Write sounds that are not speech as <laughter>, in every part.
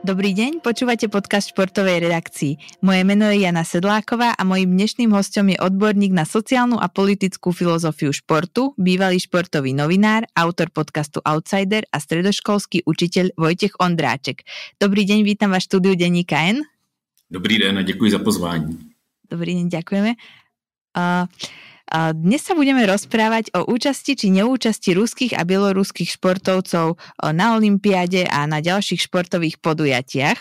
Dobrý deň, počúvate podcast športovej redakcii. Moje meno je Jana Sedláková a mojím dnešným hostom je odborník na sociálnu a politickú filozofiu športu, bývalý športový novinár, autor podcastu Outsider a stredoškolský učiteľ Vojtech Ondráček. Dobrý deň, vítam vás v štúdiu Denníka N. Dobrý den a děkuji za pozvání. Dobrý deň, ďakujeme. Uh, dnes sa budeme rozprávať o účasti či neúčasti ruských a bieloruských športovcov na Olympiáde a na ďalších športových podujatiach.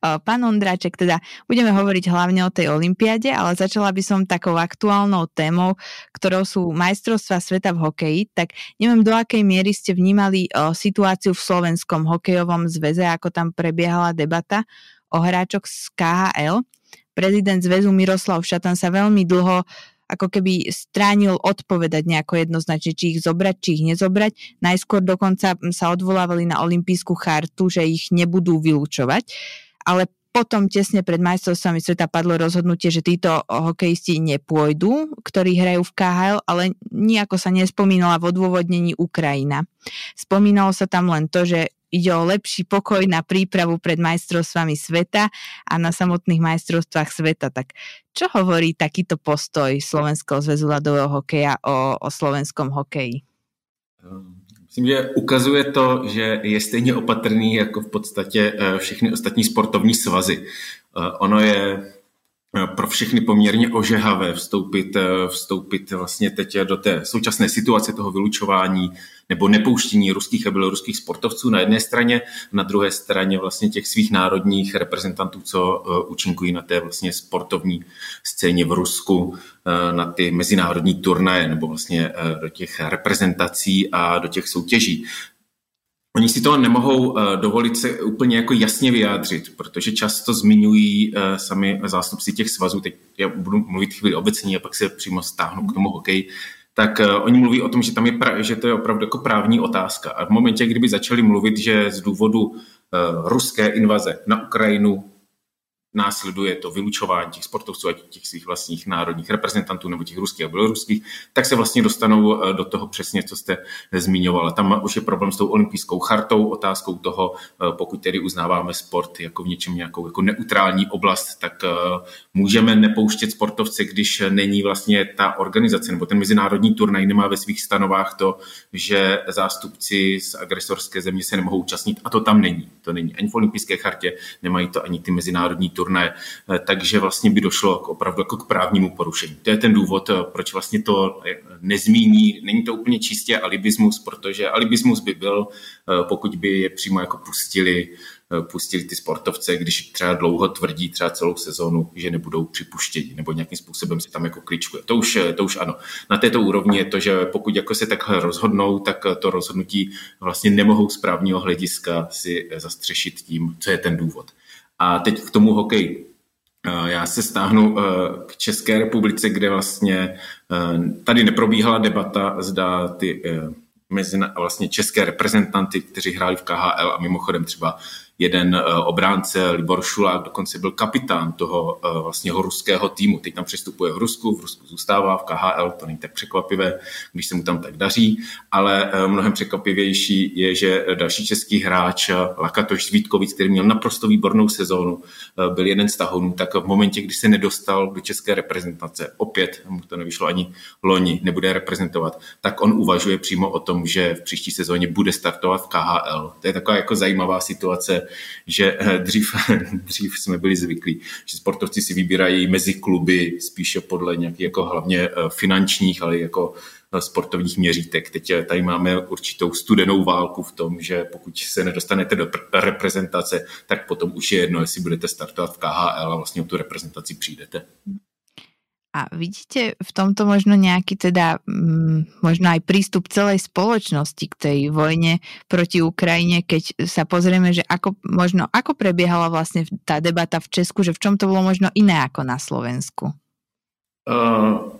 Pán Ondráček, teda budeme hovoriť hlavne o tej olympiáde, ale začala by som takou aktuálnou témou, ktorou sú majstrovstva sveta v hokeji. Tak neviem, do akej miery ste vnímali situáciu v slovenskom hokejovom zväze, ako tam prebiehala debata o hráčoch z KHL. Prezident zväzu Miroslav Šatan sa veľmi dlho ako keby stránil odpovedať nejako jednoznačne, či ich zobrať, či ich nezobrať. Najskôr dokonca sa odvolávali na olympijskú chartu, že ich nebudú vylúčovať, ale potom tesne pred majstrovstvami sveta padlo rozhodnutie, že títo hokejisti nepôjdu, ktorí hrajú v KHL, ale nejako sa nespomínala v odôvodnení Ukrajina. Spomínalo sa tam len to, že ide o lepší pokoj na prípravu pred majstrovstvami sveta a na samotných majstrovstvách sveta. Tak čo hovorí takýto postoj Slovenského zväzu ľadového hokeja o, o slovenskom hokeji? Myslím, že ukazuje to, že je stejně opatrný jako v podstatě eh, všechny ostatní sportovní svazy. Eh, ono je pro všechny poměrně ožehavé vstoupit, eh, vstoupit vlastně teď do té současné situace toho vylučování nebo nepouštění ruských a běloruských sportovců na jedné straně, na druhé straně vlastně těch svých národních reprezentantů, co eh, účinkují na té vlastně sportovní scéně v Rusku, na ty mezinárodní turnaje nebo vlastně do těch reprezentací a do těch soutěží. Oni si to nemohou uh, dovolit se úplně jako jasně vyjádřit, protože často zmiňují uh, sami zástupci těch svazů, teď já budu mluvit chvíli obecně a pak se přímo stáhnu k tomu hokeji, tak uh, oni mluví o tom, že tam je, pra, že to je opravdu jako právní otázka. A v momentě, kdyby začali mluvit, že z důvodu ruské invaze na Ukrajinu následuje to vylučování těch sportovců a těch svých vlastních národních reprezentantů nebo těch ruských a běloruských, tak se vlastně dostanou eh, do toho přesně, co jste zmiňoval. Tam už je problém s tou olympijskou chartou, otázkou toho, eh, pokud tedy uznáváme sport jako v něčem nějakou jako neutrální oblast, tak eh, můžeme nepouštět sportovce, když není vlastně ta organizace nebo ten mezinárodní turnaj nemá ve svých stanovách to, že zástupci z agresorské země se nemohou účastnit a to tam není. To není ani v olympijské chartě, nemají to ani ty mezinárodní turné, eh, takže vlastně by došlo k opravdu jako k právnímu porušení. To je ten důvod, eh, proč vlastně to eh, nezmíní. Není to úplně čistě alibismus, protože alibismus by byl, pokud by je přímo jako pustili pustili ty sportovce, když třeba dlouho tvrdí třeba celou sezónu, že nebudou připuštěni nebo nějakým způsobem se tam jako kličkuje. To už, to už ano. Na této úrovni je to, že pokud jako se takhle rozhodnou, tak to rozhodnutí vlastně nemohou z právního hlediska si zastřešit tím, co je ten důvod. A teď k tomu hokeji. Eh, já se stáhnu eh, k České republice, kde vlastně eh, tady neprobíhala debata, zda ty mezi vlastně české reprezentanty, kteří hráli v KHL a mimochodem třeba jeden eh, obránce, Libor Šulák, dokonce byl kapitán toho eh, vlastně ruského týmu. Teď tam přestupuje v Rusku, v Rusku zůstává, v KHL, to není tak překvapivé, když se mu tam tak daří, ale eh, mnohem překvapivější je, že další český hráč Lakatoš Zvítkovic, který měl naprosto výbornou sezónu, byl jeden z tahonů, tak v momentě, kdy se nedostal do české reprezentace, opět mu to nevyšlo ani loni, nebude reprezentovat, tak on uvažuje přímo o tom, že v příští sezóně bude startovat v KHL. To je taková jako zajímavá situace, že eh, dřív, <laughs> dřív jsme byli zvyklí, že sportovci si vybírají mezi kluby spíše podle nějakých jako hlavně eh, finančních, ale jako eh, sportovních měřítek. Teď tady máme určitou studenou válku v tom, že pokud se nedostanete do reprezentace, tak potom už je jedno, jestli budete startovat v KHL a vlastně o tu reprezentaci přijdete. A vidíte v tomto možno nejaký teda mm, možno aj prístup celej spoločnosti k tej vojne proti Ukrajine, keď sa pozrieme, že ako, možno, ako prebiehala vlastne tá debata v Česku, že v čom to bolo možno iné ako na Slovensku? Uh,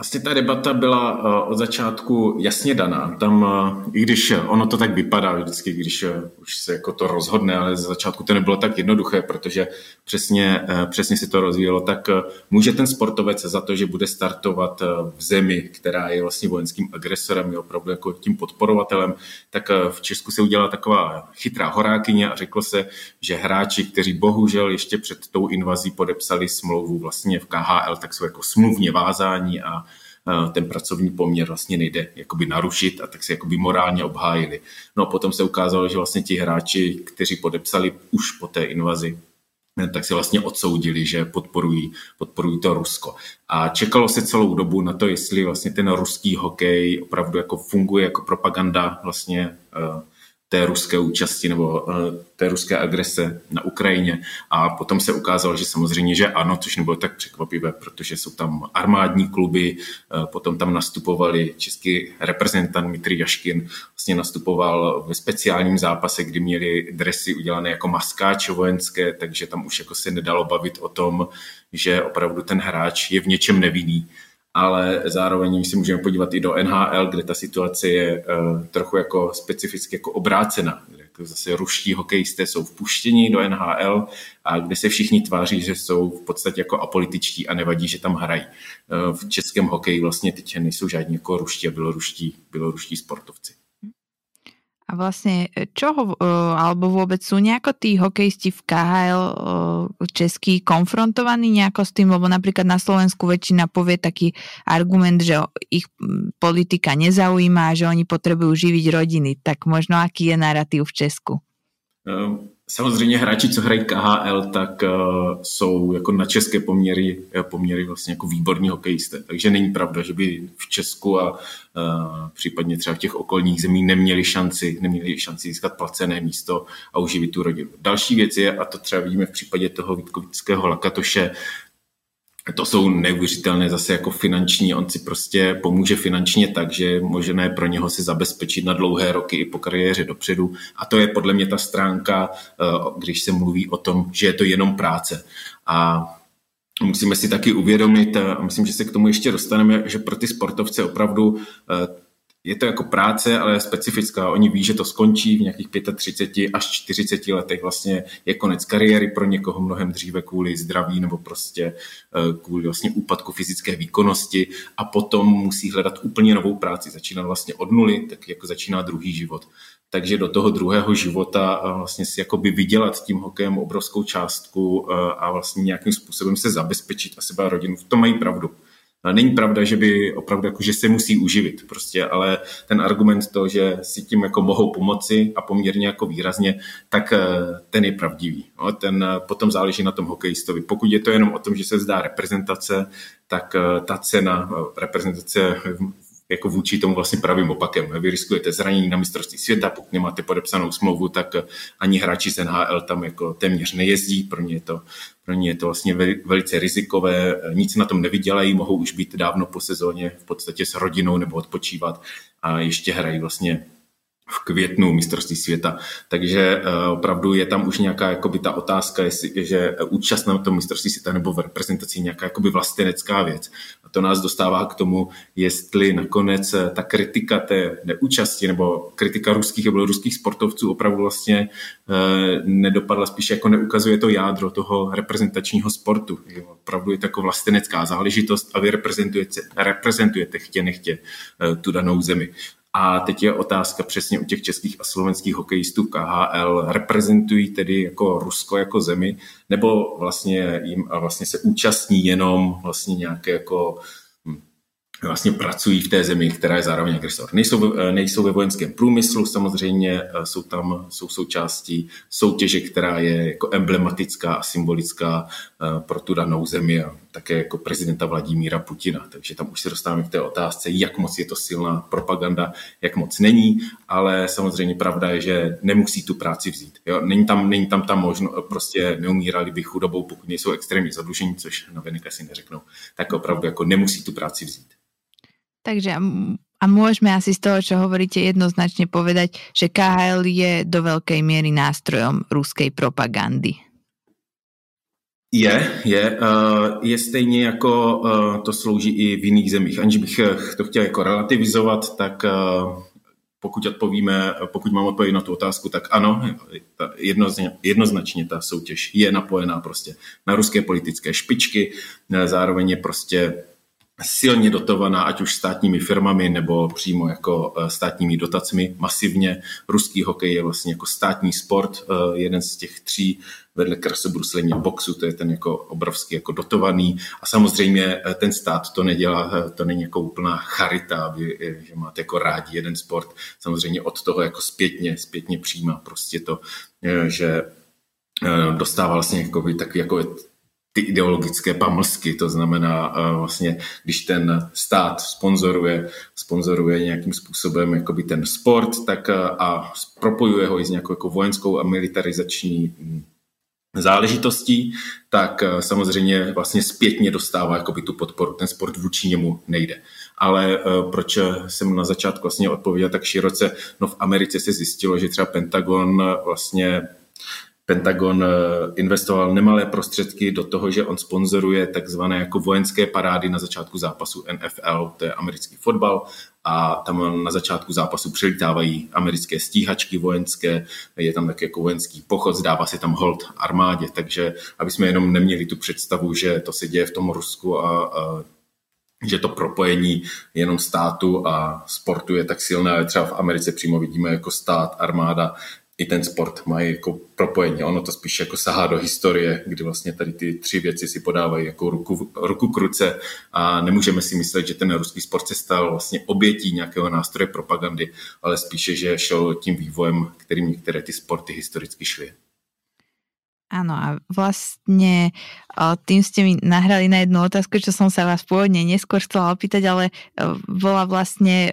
Vlastně ta debata byla uh, od začátku jasně daná. Tam, uh, i když ono to tak vypadá vždycky, když už se jako to rozhodne, ale z začátku to nebylo tak jednoduché, protože přesně, přesně si to rozvíjelo, tak může ten sportovec za to, že bude startovat v zemi, která je vlastně vojenským agresorem, je opravdu jako tím podporovatelem, tak v Česku se udělala taková chytrá horákyně a řeklo se, že hráči, kteří bohužel ještě před tou invazí podepsali smlouvu vlastně v KHL, tak jsou jako smluvně vázání a ten pracovní poměr vlastně nejde jakoby narušit a tak se jakoby morálně obhájili. No a potom se ukázalo, že vlastně ti hráči, kteří podepsali už po té invazi, tak si vlastně odsoudili, že podporují, podporují to Rusko. A čekalo se celou dobu na to, jestli vlastně ten ruský hokej opravdu jako funguje jako propaganda vlastně té ruské účasti nebo uh, té ruské agrese na Ukrajině. A potom se ukázalo, že samozřejmě, že ano, což nebylo tak překvapivé, protože jsou tam armádní kluby, uh, potom tam nastupovali český reprezentant Mitry Jaškin, vlastně nastupoval ve speciálním zápase, kdy měli dresy udělané jako maskáče vojenské, takže tam už jako se nedalo bavit o tom, že opravdu ten hráč je v něčem nevinný ale zároveň si můžeme podívat i do NHL, kde ta situace je uh, trochu jako specificky jako obrácena. Jako zase ruští hokejisté jsou vpuštěni do NHL a kde se všichni tváří, že jsou v podstatě jako apolitičtí a nevadí, že tam hrají. Uh, v českém hokeji vlastně teď nejsou žádní jako ruští a běloruští, běloruští sportovci. A vlastne čo ho, e, alebo vôbec sú nejako tí hokejisti v KHL e, český konfrontovaní nejako s tým, lebo napríklad na Slovensku väčšina povie taký argument, že ich politika nezaujíma, že oni potrebujú živiť rodiny. Tak možno aký je narratív v Česku? Um Samozřejmě hráči, co hrají KHL, tak uh, jsou jako na české poměry, eh, poměry vlastně jako výborní hokejisté. Takže není pravda, že by v Česku a případně třeba v těch okolních zemích neměli šanci, neměli šanci získat placené místo a uživit tu rodinu. Další věc je, a to třeba vidíme v případě toho Vítkovického Lakatoše, to jsou neuvěřitelné zase jako finanční, on si prostě pomůže finančně tak, že je možné pro něho si zabezpečit na dlouhé roky i po kariéře dopředu a to je podle mě ta stránka, eh, když se mluví o tom, že je to jenom práce. A musíme si taky uvědomit, a myslím, že se k tomu ještě dostaneme, že pro ty sportovce opravdu eh, je to jako práce, ale je specifická. Oni ví, že to skončí v nějakých 35 až 40 letech. Vlastně je konec kariéry pro někoho mnohem dříve kvůli zdraví nebo prostě eh, kvůli vlastně úpadku fyzické výkonnosti a potom musí hledat úplně novou práci. Začínat vlastně od nuly, tak jako začíná druhý život. Takže do toho druhého života eh, vlastně si jakoby vydělat tím hokejem obrovskou částku eh, a vlastně nějakým způsobem se zabezpečit a sebe a rodinu. V tom mají pravdu. Není pravda, že by opravdu jako, že se musí uživit prostě, ale ten argument to, že si tím jako mohou pomoci a poměrně jako výrazně, tak eh, ten je pravdivý. No, ten eh, potom záleží na tom hokejistovi. Pokud je to jenom o tom, že se zdá reprezentace, tak eh, ta cena reprezentace jako vůči tomu vlastně pravým opakem. Vy riskujete zranění na mistrovství světa, pokud nemáte podepsanou smlouvu, tak ani hráči z NHL tam jako téměř nejezdí, pro ně je to, pro ně je to vlastně velice rizikové, nic na tom nevydělají, mohou už být dávno po sezóně v podstatě s rodinou nebo odpočívat a ještě hrají vlastně v květnu mistrovství světa. Takže uh, opravdu je tam už nějaká jakoby ta otázka, jestli, že účast na tom mistrovství světa nebo v reprezentaci nějaká jakoby vlastenecká věc. A to nás dostává k tomu, jestli nakonec eh, ta kritika té neúčasti nebo kritika ruských nebo ruských sportovců opravdu vlastně uh, nedopadla, spíš jako neukazuje to jádro toho reprezentačního sportu. Jo, opravdu je to jako vlastenecká záležitost a vy reprezentujete, reprezentujete chtě nechtě uh, tu danou zemi. A teď je otázka přesně u těch českých a slovenských hokejistů KHL. Reprezentují tedy jako Rusko jako zemi, nebo vlastně jim vlastně se účastní jenom vlastně nějaké jako vlastně pracují v té zemi, která je zároveň agresor. Nejsou, nejsou ve vojenském průmyslu, samozřejmě jsou tam jsou součástí soutěže, která je jako emblematická a symbolická eh, pro tu danou zemi a také jako prezidenta Vladimíra Putina. Takže tam už se dostáváme k té otázce, jak moc je to silná propaganda, jak moc není, ale samozřejmě pravda je, že nemusí tu práci vzít. Jo? Není, tam, není tam ta možnost, prostě neumírali by chudobou, pokud nejsou extrémně zadlužení, což na asi neřeknou, tak opravdu jako nemusí tu práci vzít. Takže a môžeme asi z toho, čo hovoríte, jednoznačne povedať, že KHL je do veľkej miery nástrojom ruskej propagandy. Je, je. Je stejně jako to slouží i v jiných zemích. Aniž bych to chtěl jako relativizovat, tak pokud odpovíme, pokud mám odpověď na tu otázku, tak ano, jednoznačně, jednoznačně ta soutěž je napojená prostě na ruské politické špičky, zároveň je prostě silně dotovaná, ať už státními firmami nebo přímo jako eh, státními dotacemi masivně. Ruský hokej je vlastně jako státní sport, eh, jeden z těch tří vedle krasobruslení boxu, to je ten jako obrovský jako dotovaný a samozřejmě eh, ten stát to nedělá, to není jako úplná charita, aby, že máte jako rádi jeden sport, samozřejmě od toho jako zpětně, zpětně přijímá prostě to, že dostává vlastně jako takový jako ty ideologické pamlsky, to znamená uh, vlastně, když ten stát sponzoruje, sponzoruje nějakým způsobem jakoby ten sport, tak uh, a propojuje ho i s nějakou jako vojenskou a militarizační hm, záležitostí, tak uh, samozřejmě vlastně zpětně dostává jakoby tu podporu. Ten sport vůči němu nejde. Ale proč jsem na začátku vlastně odpověděl tak široce, no v Americe se zjistilo, že třeba Pentagon vlastně Pentagon eh, investoval nemalé prostředky do toho, že on sponzoruje takzvané jako vojenské parády na začátku zápasu NFL, to je americký fotbal, a tam na začátku zápasu přilítávají americké stíhačky vojenské, je tam taky jako vojenský pochod, zdává se tam hold armádě, takže aby jsme jenom neměli tu představu, že to se děje v tom Rusku a, a že to propojení jenom státu a sportu je tak silné, ale třeba v Americe přímo vidíme jako stát, armáda, i ten sport mají jako propojení. Ono to spíš jako sahá do historie, kdy vlastně tady ty tři věci si podávají jako ruku, ruku k ruce a nemůžeme si myslet, že ten ruský sport se stal vlastně obětí nějakého nástroje propagandy, ale spíše, že šel tím vývojem, kterým některé ty sporty historicky šly. Áno, a vlastne tým ste mi nahrali na jednu otázku, čo som sa vás pôvodne neskôr chcela opýtať, ale bola vlastne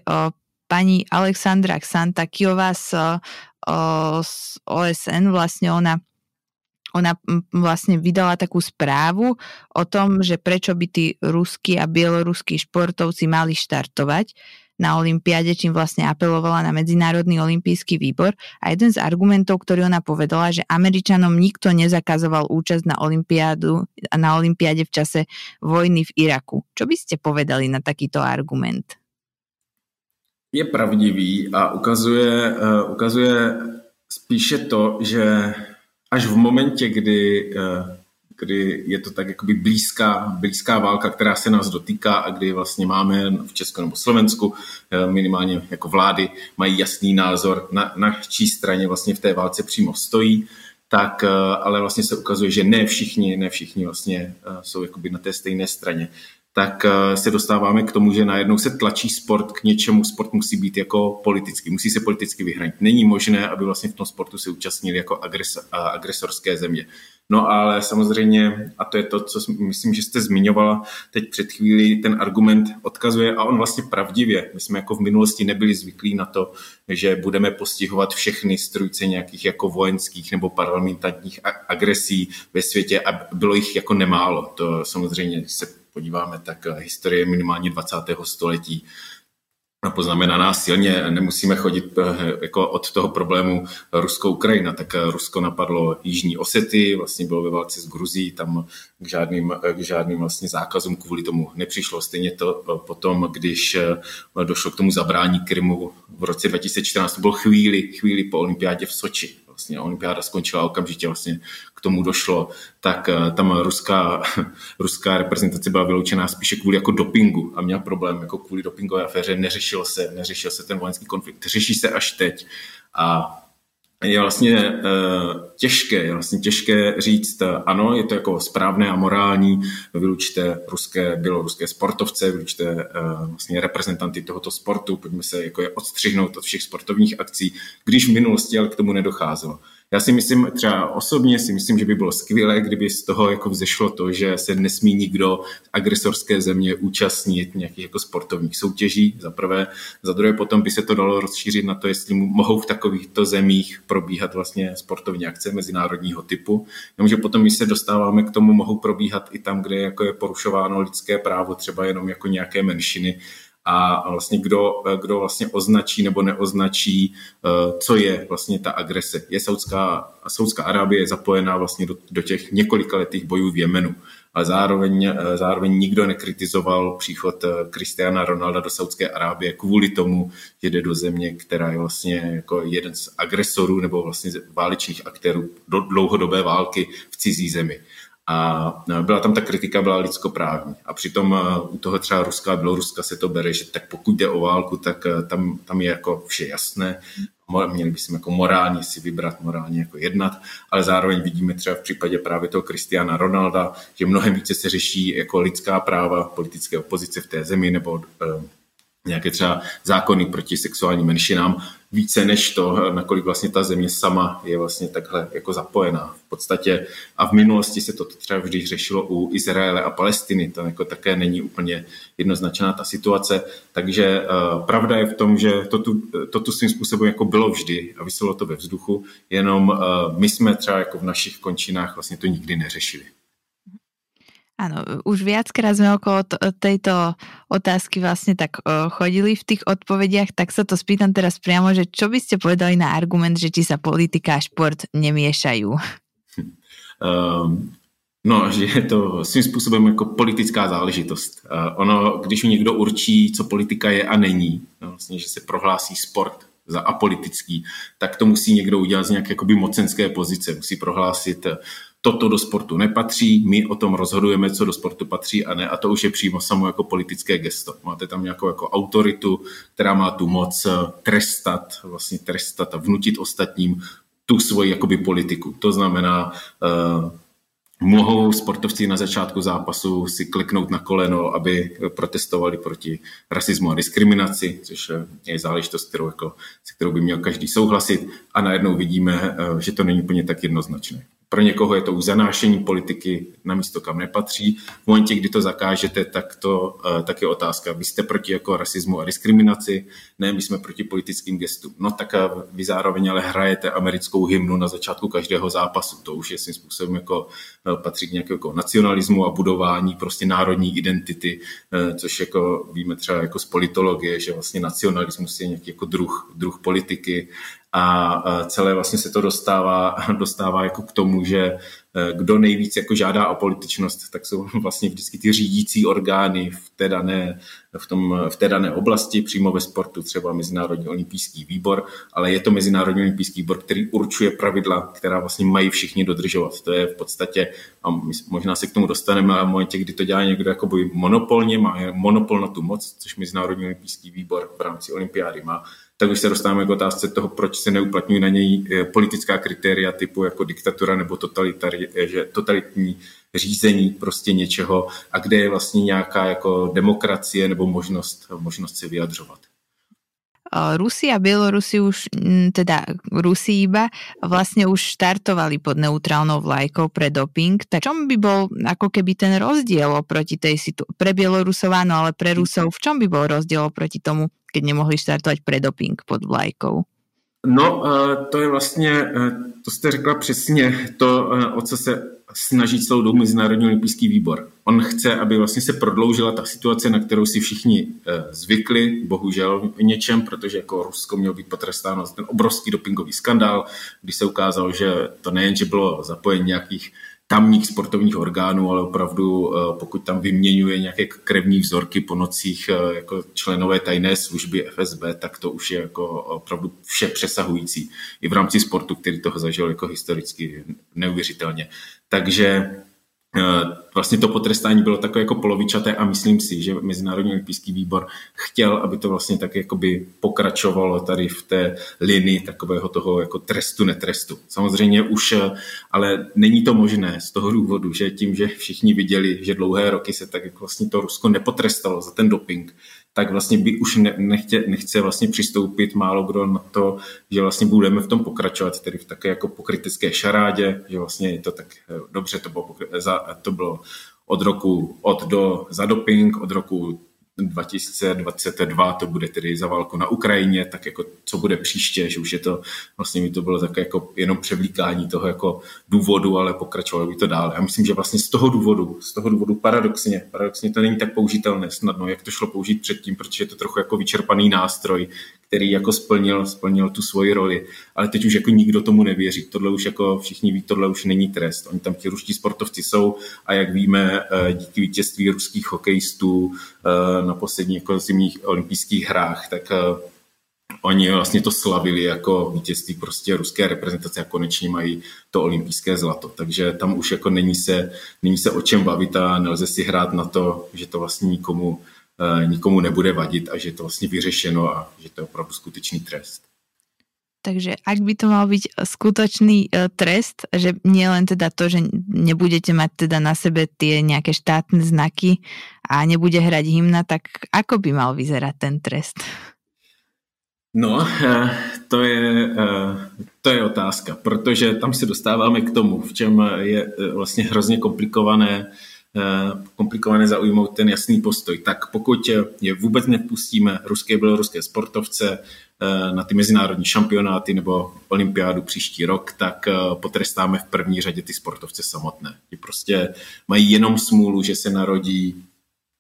pani Alexandra Xantakiová z z OSN vlastne ona ona vlastne vydala takú správu o tom, že prečo by tí ruskí a bieloruskí športovci mali štartovať na Olympiáde, čím vlastne apelovala na Medzinárodný olimpijský výbor. A jeden z argumentov, ktorý ona povedala, že Američanom nikto nezakazoval účasť na, Olympiádu, na Olympiáde v čase vojny v Iraku. Čo by ste povedali na takýto argument? Je pravdivý a ukazuje, uh, ukazuje spíše to, že až v momentě, kdy, uh, kdy je to tak jakoby blízká, blízká válka, která se nás dotýká a kdy vlastně máme v Česku nebo Slovensku uh, minimálně jako vlády mají jasný názor, na, na čí straně vlastně v té válce přímo stojí, tak ale vlastně se ukazuje, že ne všichni, ne všichni vlastně jsou jakoby na té stejné straně tak eh, se dostáváme k tomu, že najednou se tlačí sport k něčemu. Sport musí být jako politický, musí se politicky vyhranit. Není možné, aby vlastně v tom sportu se účastnili jako agresor, agresorské země. No ale samozřejmě, a to je to, co myslím, že jste zmiňovala teď před chvílí, ten argument odkazuje a on vlastně pravdivě. My jsme jako v minulosti nebyli zvyklí na to, že budeme postihovat všechny strujce nějakých jako vojenských nebo parlamentárních agresí ve světě a bylo jich jako nemálo. To samozřejmě se podíváme, tak eh, historie minimálně 20. století poznamenaná silně. Nemusíme chodit eh, jako od toho problému Rusko-Ukrajina, tak eh, Rusko napadlo Jižní Osety, vlastně bylo ve válce s Gruzí, tam k žádným, k žádným vlastně zákazům kvůli tomu nepřišlo. Stejně to potom, když došlo k tomu zabrání Krymu v roce 2014, to bylo chvíli, chvíli po olympiádě v Soči. Vlastně olympiáda skončila okamžitě vlastně k tomu došlo, tak eh, tam ruská, <laughs> ruská reprezentace byla vyloučená spíše kvůli jako dopingu a měla problém jako kvůli dopingové aféře, neřešil se, neřešil se ten vojenský konflikt. Řeší se až teď. A je vlastně uh, těžké, je vlastně těžké říct, uh, ano, je to jako správné a morální, vylučte ruské, běloruské sportovce, vylučte uh, vlastně reprezentanty tohoto sportu, pojďme se jako je odstřihnout od všech sportovních akcí, když v minulosti ale k tomu nedocházelo. Já si myslím, třeba osobně si myslím, že by bylo skvělé, kdyby z toho jako vzešlo to, že se nesmí nikdo z agresorské země účastnit nějakých jako sportovních soutěží, za prvé. Za druhé potom by se to dalo rozšířit na to, jestli mohou v takovýchto zemích probíhat vlastně sportovní akce mezinárodního typu. Jenomže potom, když se dostáváme k tomu, mohou probíhat i tam, kde jako je porušováno lidské právo, třeba jenom jako nějaké menšiny, a vlastně kdo, kdo vlastně označí nebo neoznačí, co je vlastně ta agrese. Je Saudská, Saudská Arábie zapojená vlastně do, do těch několika letých bojů v Jemenu ale zároveň, eh, zároveň nikdo nekritizoval příchod Kristiana eh, Ronalda do Saudské Arábie kvůli tomu, že jde do země, která je vlastně jako jeden z agresorů nebo vlastně válečných aktérů do dlouhodobé války v cizí zemi. A eh, byla tam ta kritika, byla lidskoprávní. A přitom u toho třeba Ruska a Běloruska se to bere, že tak pokud jde o válku, tak tam, tam je jako vše jasné měli bychom jako morálně si vybrat, morálně jako jednat, ale zároveň vidíme třeba v případě právě toho Kristiana Ronalda, že mnohem více se řeší jako lidská práva politické opozice v té zemi nebo eh, nějaké třeba zákony proti sexuálním menšinám, více než to, nakolik vlastně ta země sama je vlastně takhle jako zapojená. V podstatě a v minulosti se to třeba vždy řešilo u Izraele a Palestiny, to jako také není úplně jednoznačná ta situace, takže uh, pravda je v tom, že to tu, to tu svým způsobem jako bylo vždy a vyselo to ve vzduchu, jenom uh, my jsme třeba jako v našich končinách vlastně to nikdy neřešili. Áno, už viackrát sme okolo tejto otázky vlastne tak chodili v tých odpovediach, tak sa to spýtam teraz priamo, že čo by ste povedali na argument, že či sa politika a šport nemiešajú? Um, no, že je to svým způsobem jako politická záležitost. Uh, ono, když někdo určí, co politika je a není, no, vlastně, že se prohlásí sport za apolitický, tak to musí někdo udělat z nějaké mocenské pozice. Musí prohlásit, toto do sportu nepatří, my o tom rozhodujeme, co do sportu patří a ne, a to už je přímo samo jako politické gesto. Máte tam nějakou jako autoritu, která má tu moc eh, trestat, vlastně trestat a vnutit ostatním tu svoji jakoby politiku. To znamená, uh, mohou sportovci na začátku zápasu si kliknout na koleno, aby protestovali proti rasismu a diskriminaci, což je záležitost, kterou, jako, se kterou by měl každý souhlasit a najednou vidíme, eh, že to není úplně tak jednoznačné. Pro někoho je to už zanášení politiky na místo, kam nepatří. V momentě, kdy to zakážete, tak, to, eh, tak je otázka. Vy jste proti jako rasismu a diskriminaci? Ne, my jsme proti politickým gestům. No tak eh, vy zároveň ale hrajete americkou hymnu na začátku každého zápasu. To už je svým způsobem jako eh, patří k nějakému jako nacionalismu a budování prostě národní identity, což jako víme třeba jako z politologie, že vlastně nacionalismus je nějaký jako druh, druh politiky a celé vlastně se to dostává, <laughs> dostává jako k tomu, že kdo nejvíc jako žádá o političnost, tak jsou <laughs> vlastně vždycky ty řídící orgány v té dané, v, tom, v té dané oblasti, přímo ve sportu, třeba Mezinárodní olympijský výbor, ale je to Mezinárodní olympijský výbor, který určuje pravidla, která vlastně mají všichni dodržovat. To je v podstatě, a možná se k tomu dostaneme, ale v momentě, kdy to dělá někdo jakoby monopolně, má monopol na tu moc, což Mezinárodní olympijský výbor v rámci olympiády má, tak už se dostáváme k otázce toho, proč se neuplatňují na něj eh, politická kritéria typu jako diktatura nebo totalitari, eh, že totalitní řízení prostě něčeho a kde je vlastně nějaká jako demokracie nebo možnost, možnost se vyjadřovat. Rusi a Bielorusi už, teda Rusi iba, vlastne už štartovali pod neutrálnou vlajkou pre doping. Tak čom by bol ako keby ten rozdiel oproti tej situácii, pre Bielorusov áno, ale pre Rusov, v čom by bol rozdiel oproti tomu, keď nemohli štartovať pre doping pod vlajkou? No, to je vlastně, to jste řekla přesně to, o co se snaží celou dobu Mezinárodní olympijský výbor. On chce, aby vlastně se prodloužila ta situace, na kterou si všichni eh, zvykli, bohužel v něčem, protože jako Rusko mělo být potrestáno za ten obrovský dopingový skandál, když se ukázalo, že to nejen, že bylo zapojení nějakých tamních sportovních orgánů, ale opravdu eh, pokud tam vyměňuje nějaké krevní vzorky po nocích eh, jako členové tajné služby FSB, tak to už je jako opravdu vše přesahující i v rámci sportu, který toho zažil jako historicky neuvěřitelně. Takže vlastně to potrestání bylo takové jako polovičaté a myslím si, že Mezinárodní olympijský výbor chtěl, aby to vlastně tak jakoby pokračovalo tady v té linii takového toho jako trestu netrestu. Samozřejmě už, eh, ale není to možné z toho důvodu, že tím, že všichni viděli, že dlouhé roky se tak vlastně to Rusko nepotrestalo za ten doping, tak vlastně by už ne, nechtě, nechce vlastně přistoupit málo kdo na to, že vlastně budeme v tom pokračovat, tedy v také jako pokrytecké šarádě, že vlastně je to tak eh, dobře, to bylo, to bylo od roku od do za doping, od roku 2022 to bude tedy za válku na Ukrajině, tak jako co bude příště, že už je to, vlastně mi to bylo tak jako jenom převlíkání toho jako důvodu, ale pokračovalo by to dále. Já myslím, že vlastně z toho důvodu, z toho důvodu paradoxně, paradoxně to není tak použitelné snadno, jak to šlo použít předtím, protože je to trochu jako vyčerpaný nástroj, který jako splnil, splnil tu svoji roli. Ale teď už jako nikdo tomu nevěří. Tohle už jako všichni ví, tohle už není trest. Oni tam ti ruští sportovci jsou a jak víme, eh, díky vítězství ruských hokejistů eh, na posledních jako zimních olympijských hrách, tak eh, oni vlastně to slavili jako vítězství prostě ruské reprezentace a konečně mají to olympijské zlato. Takže tam už jako není se, není se o čem bavit a nelze si hrát na to, že to vlastně nikomu nikomu nebude vadit a že je to vlastně vyřešeno a že to je opravdu skutečný trest. Takže ak by to mal byť skutočný eh, trest, že nie len teda to, že nebudete mať teda na sebe tie nejaké štátne znaky a nebude hrať hymna, tak ako by mal vyzerať ten trest? No, eh, to je, to je otázka, protože tam se dostáváme k tomu, v čem je vlastně hrozně komplikované Eh, komplikované zaujmout ten jasný postoj. Tak pokud je vůbec nepustíme ruské běloruské sportovce eh, na ty mezinárodní šampionáty nebo olympiádu příští rok, tak eh, potrestáme v první řadě ty sportovce samotné. Ti prostě mají jenom smůlu, že se narodí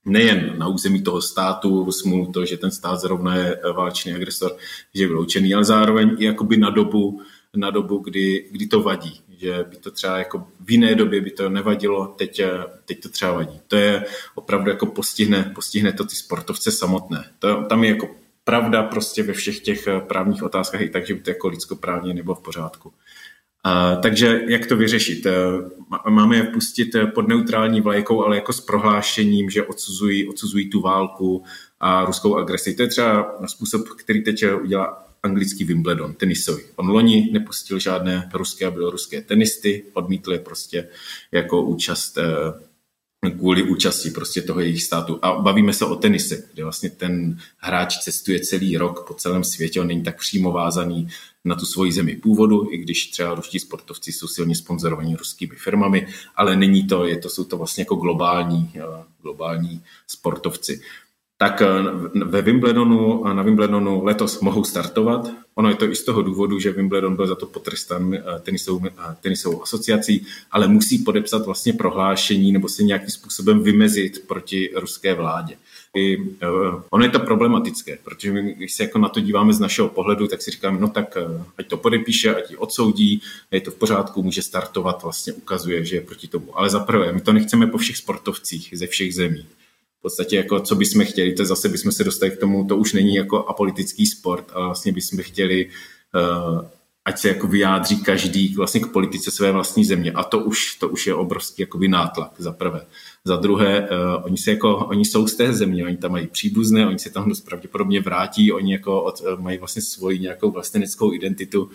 nejen na území toho státu, smůlu to, že ten stát zrovna je válečný agresor, že je vyloučený, ale zároveň i jakoby na dobu, na dobu kdy, kdy to vadí že by to třeba jako v jiné době by to nevadilo, teď, teď to třeba vadí. To je opravdu jako postihne, postihne to ty sportovce samotné. To, tam je jako pravda prostě ve všech těch právních otázkách i tak, že by to jako lidskoprávně nebo v pořádku. A, takže jak to vyřešit? E, máme je pustit pod neutrální vlajkou, ale jako s prohlášením, že odsuzují, odsuzují tu válku a ruskou agresi. To je třeba způsob, který teď udělá anglický Wimbledon, tenisový. On loni nepustil žádné ruské a běloruské tenisty, odmítl je prostě jako účast eh, kvůli účasti prostě toho jejich státu. A bavíme se o tenise, kde vlastně ten hráč cestuje celý rok po celém světě, on není tak přímo vázaný na tu svoji zemi původu, i když třeba ruští sportovci jsou silně sponzorovaní ruskými firmami, ale není to, je to, jsou to vlastně jako globální, eh, globální sportovci tak eh, ve Wimbledonu, na Wimbledonu letos mohou startovat. Ono je to i z toho důvodu, že Wimbledon byl za to potrestán eh, tenisovou, eh, tenisovou asociací, ale musí podepsat vlastně prohlášení nebo se nějakým způsobem vymezit proti ruské vládě. I, ono je to problematické, protože my, když se jako na to díváme z našeho pohledu, tak si říkáme, no tak ať to podepíše, ať ji odsoudí, je to v pořádku, může startovat, vlastně ukazuje, že je proti tomu. Ale za prvé, my to nechceme po všech sportovcích ze všech zemí v podstatě jako co bychom chtěli, to zase bychom se dostali k tomu, to už není jako apolitický sport, ale vlastně bychom chtěli, uh, ať se jako vyjádří každý vlastně k politice své vlastní země a to už, to už je obrovský jakoby nátlak za prvé. Za druhé, uh, oni, se jako, oni jsou z té země, oni tam mají příbuzné, oni se tam dost pravděpodobně vrátí, oni jako od, uh, mají vlastně svoji nějakou vlasteneckou identitu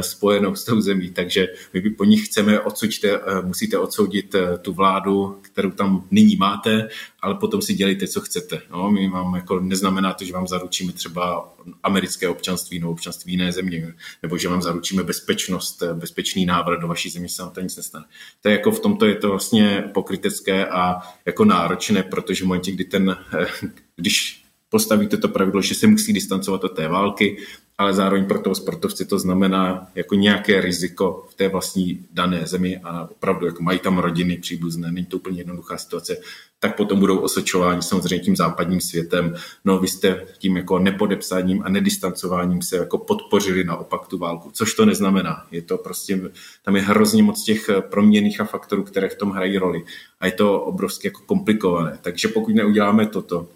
spojenou s tou zemí, takže my po nich chceme odsuďte, uh, musíte odsoudit uh, tu vládu, kterou tam nyní máte, ale potom si dělejte, co chcete. No, my vám jako neznamená to, že vám zaručíme třeba americké občanství nebo občanství jiné země, nebo že vám zaručíme bezpečnost, bezpečný návrat do vaší země, se vám to nic nestane. To je jako v tomto je to vlastně pokrytecké a jako náročné, protože v momentě, kdy ten, když postavíte to pravidlo, že se musí distancovat od té války, ale zároveň pro toho sportovce to znamená jako nějaké riziko v té vlastní dané zemi a opravdu jako mají tam rodiny příbuzné, není to úplně jednoduchá situace, tak potom budou osočováni samozřejmě tím západním světem. No vy jste tím jako nepodepsáním a nedistancováním se jako podpořili naopak tu válku, což to neznamená. Je to prostě, tam je hrozně moc těch proměných a faktorů, které v tom hrají roli. A je to obrovsky jako komplikované. Takže pokud neuděláme toto,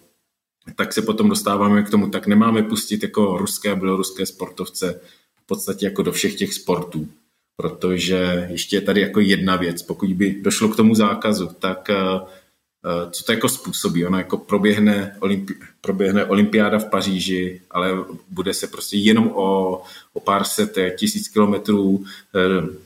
tak se potom dostáváme k tomu, tak nemáme pustit jako ruské a běloruské sportovce v podstatě jako do všech těch sportů. Protože ještě je tady jako jedna věc, pokud by došlo k tomu zákazu, tak eh, eh, co to jako způsobí? Ono jako proběhne, olympi- proběhne olympiáda v Paříži, ale bude se prostě jenom o, o pár set tisíc kilometrů eh,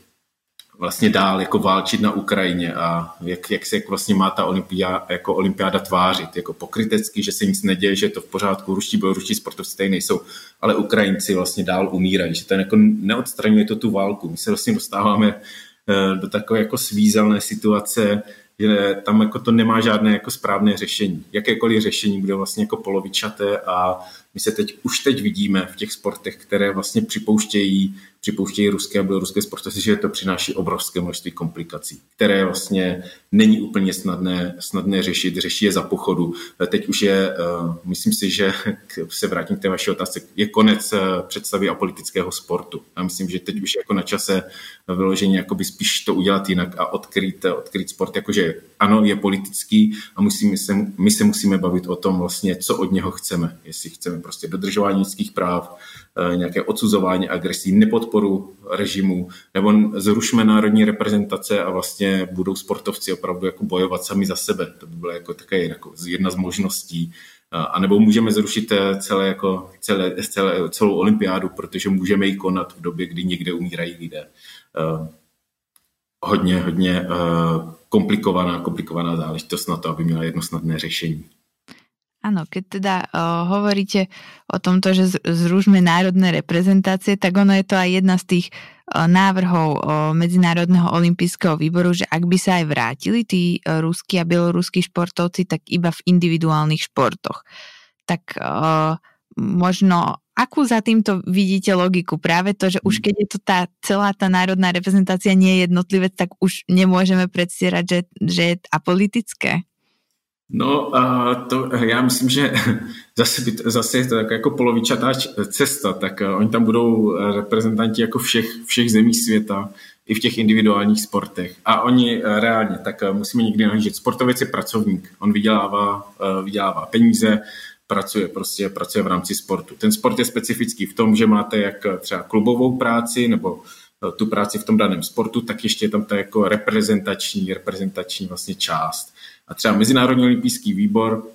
vlastně dál jako válčit na Ukrajině a jak, jak se vlastně má ta olympiáda, jako olympiáda tvářit, jako pokrytecky, že se nic neděje, že je to v pořádku, ruští běloruští sportovci tady nejsou, ale Ukrajinci vlastně dál umírají, že ten jako neodstraňuje to tu válku. My se vlastně dostáváme eh, do takové jako svízelné situace, že tam jako to nemá žádné jako správné řešení. Jakékoliv řešení bude vlastně jako polovičaté a my se teď, už teď vidíme v těch sportech, které vlastně připouštějí připouštějí ruské a běloruské sportovci, že to přináší obrovské množství komplikací, které vlastně není úplně snadné, snadné řešit, řeší je za pochodu. Teď už je, eh, myslím si, že <laughs> se vrátím k té vaší otázce, je konec eh, představy apolitického sportu. A myslím, že teď už jako na čase vyloženě jakoby spíš to udělat jinak a odkryt, odkryt sport, jakože ano, je politický a musíme se, my se musíme bavit o tom vlastně, co od něho chceme. Jestli chceme prostě dodržování lidských práv, eh, nějaké odsuzování agresí, nepodporu režimu, nebo zrušme národní reprezentace a vlastně budou sportovci opravdu jako bojovat sami za sebe. To by byla jako také jako jedna z možností. Eh, a nebo můžeme zrušit eh, celé, jako, celé, celé, celou olympiádu, protože můžeme ji konat v době, kdy někde umírají lidé. Hodně, hodně komplikovaná, komplikovaná záležitost na to, aby měla jedno snadné řešení. Áno, keď teda uh, hovoríte o tomto, že zružme národné reprezentácie, tak ono je to aj jedna z tých uh, návrhov uh, Medzinárodného olympijského výboru, že ak by sa aj vrátili tí uh, ruskí a bieloruskí športovci, tak iba v individuálnych športoch. Tak uh, možno akú za týmto vidíte logiku? Práve to, že už keď je to tá celá tá národná reprezentácia nie je jednotlivec, tak už nemôžeme predstierať, že, že je apolitické? No, a to já myslím, že <laughs> zase, by, zase je to tak jako polovičatá cesta, tak uh, oni tam budou reprezentanti jako všech, všech zemí světa, i v těch individuálních sportech. A oni uh, reálně, tak musíme někdy nahlížet. Sportovec je pracovník, on vydělává, vydělává peníze, pracuje prostě pracuje v rámci sportu. Ten sport je specifický v tom, že máte jak třeba klubovou práci nebo eh, tu práci v tom daném sportu, tak ještě je tam ta jako reprezentační, reprezentační vlastně část. A třeba Mezinárodní olympijský výbor,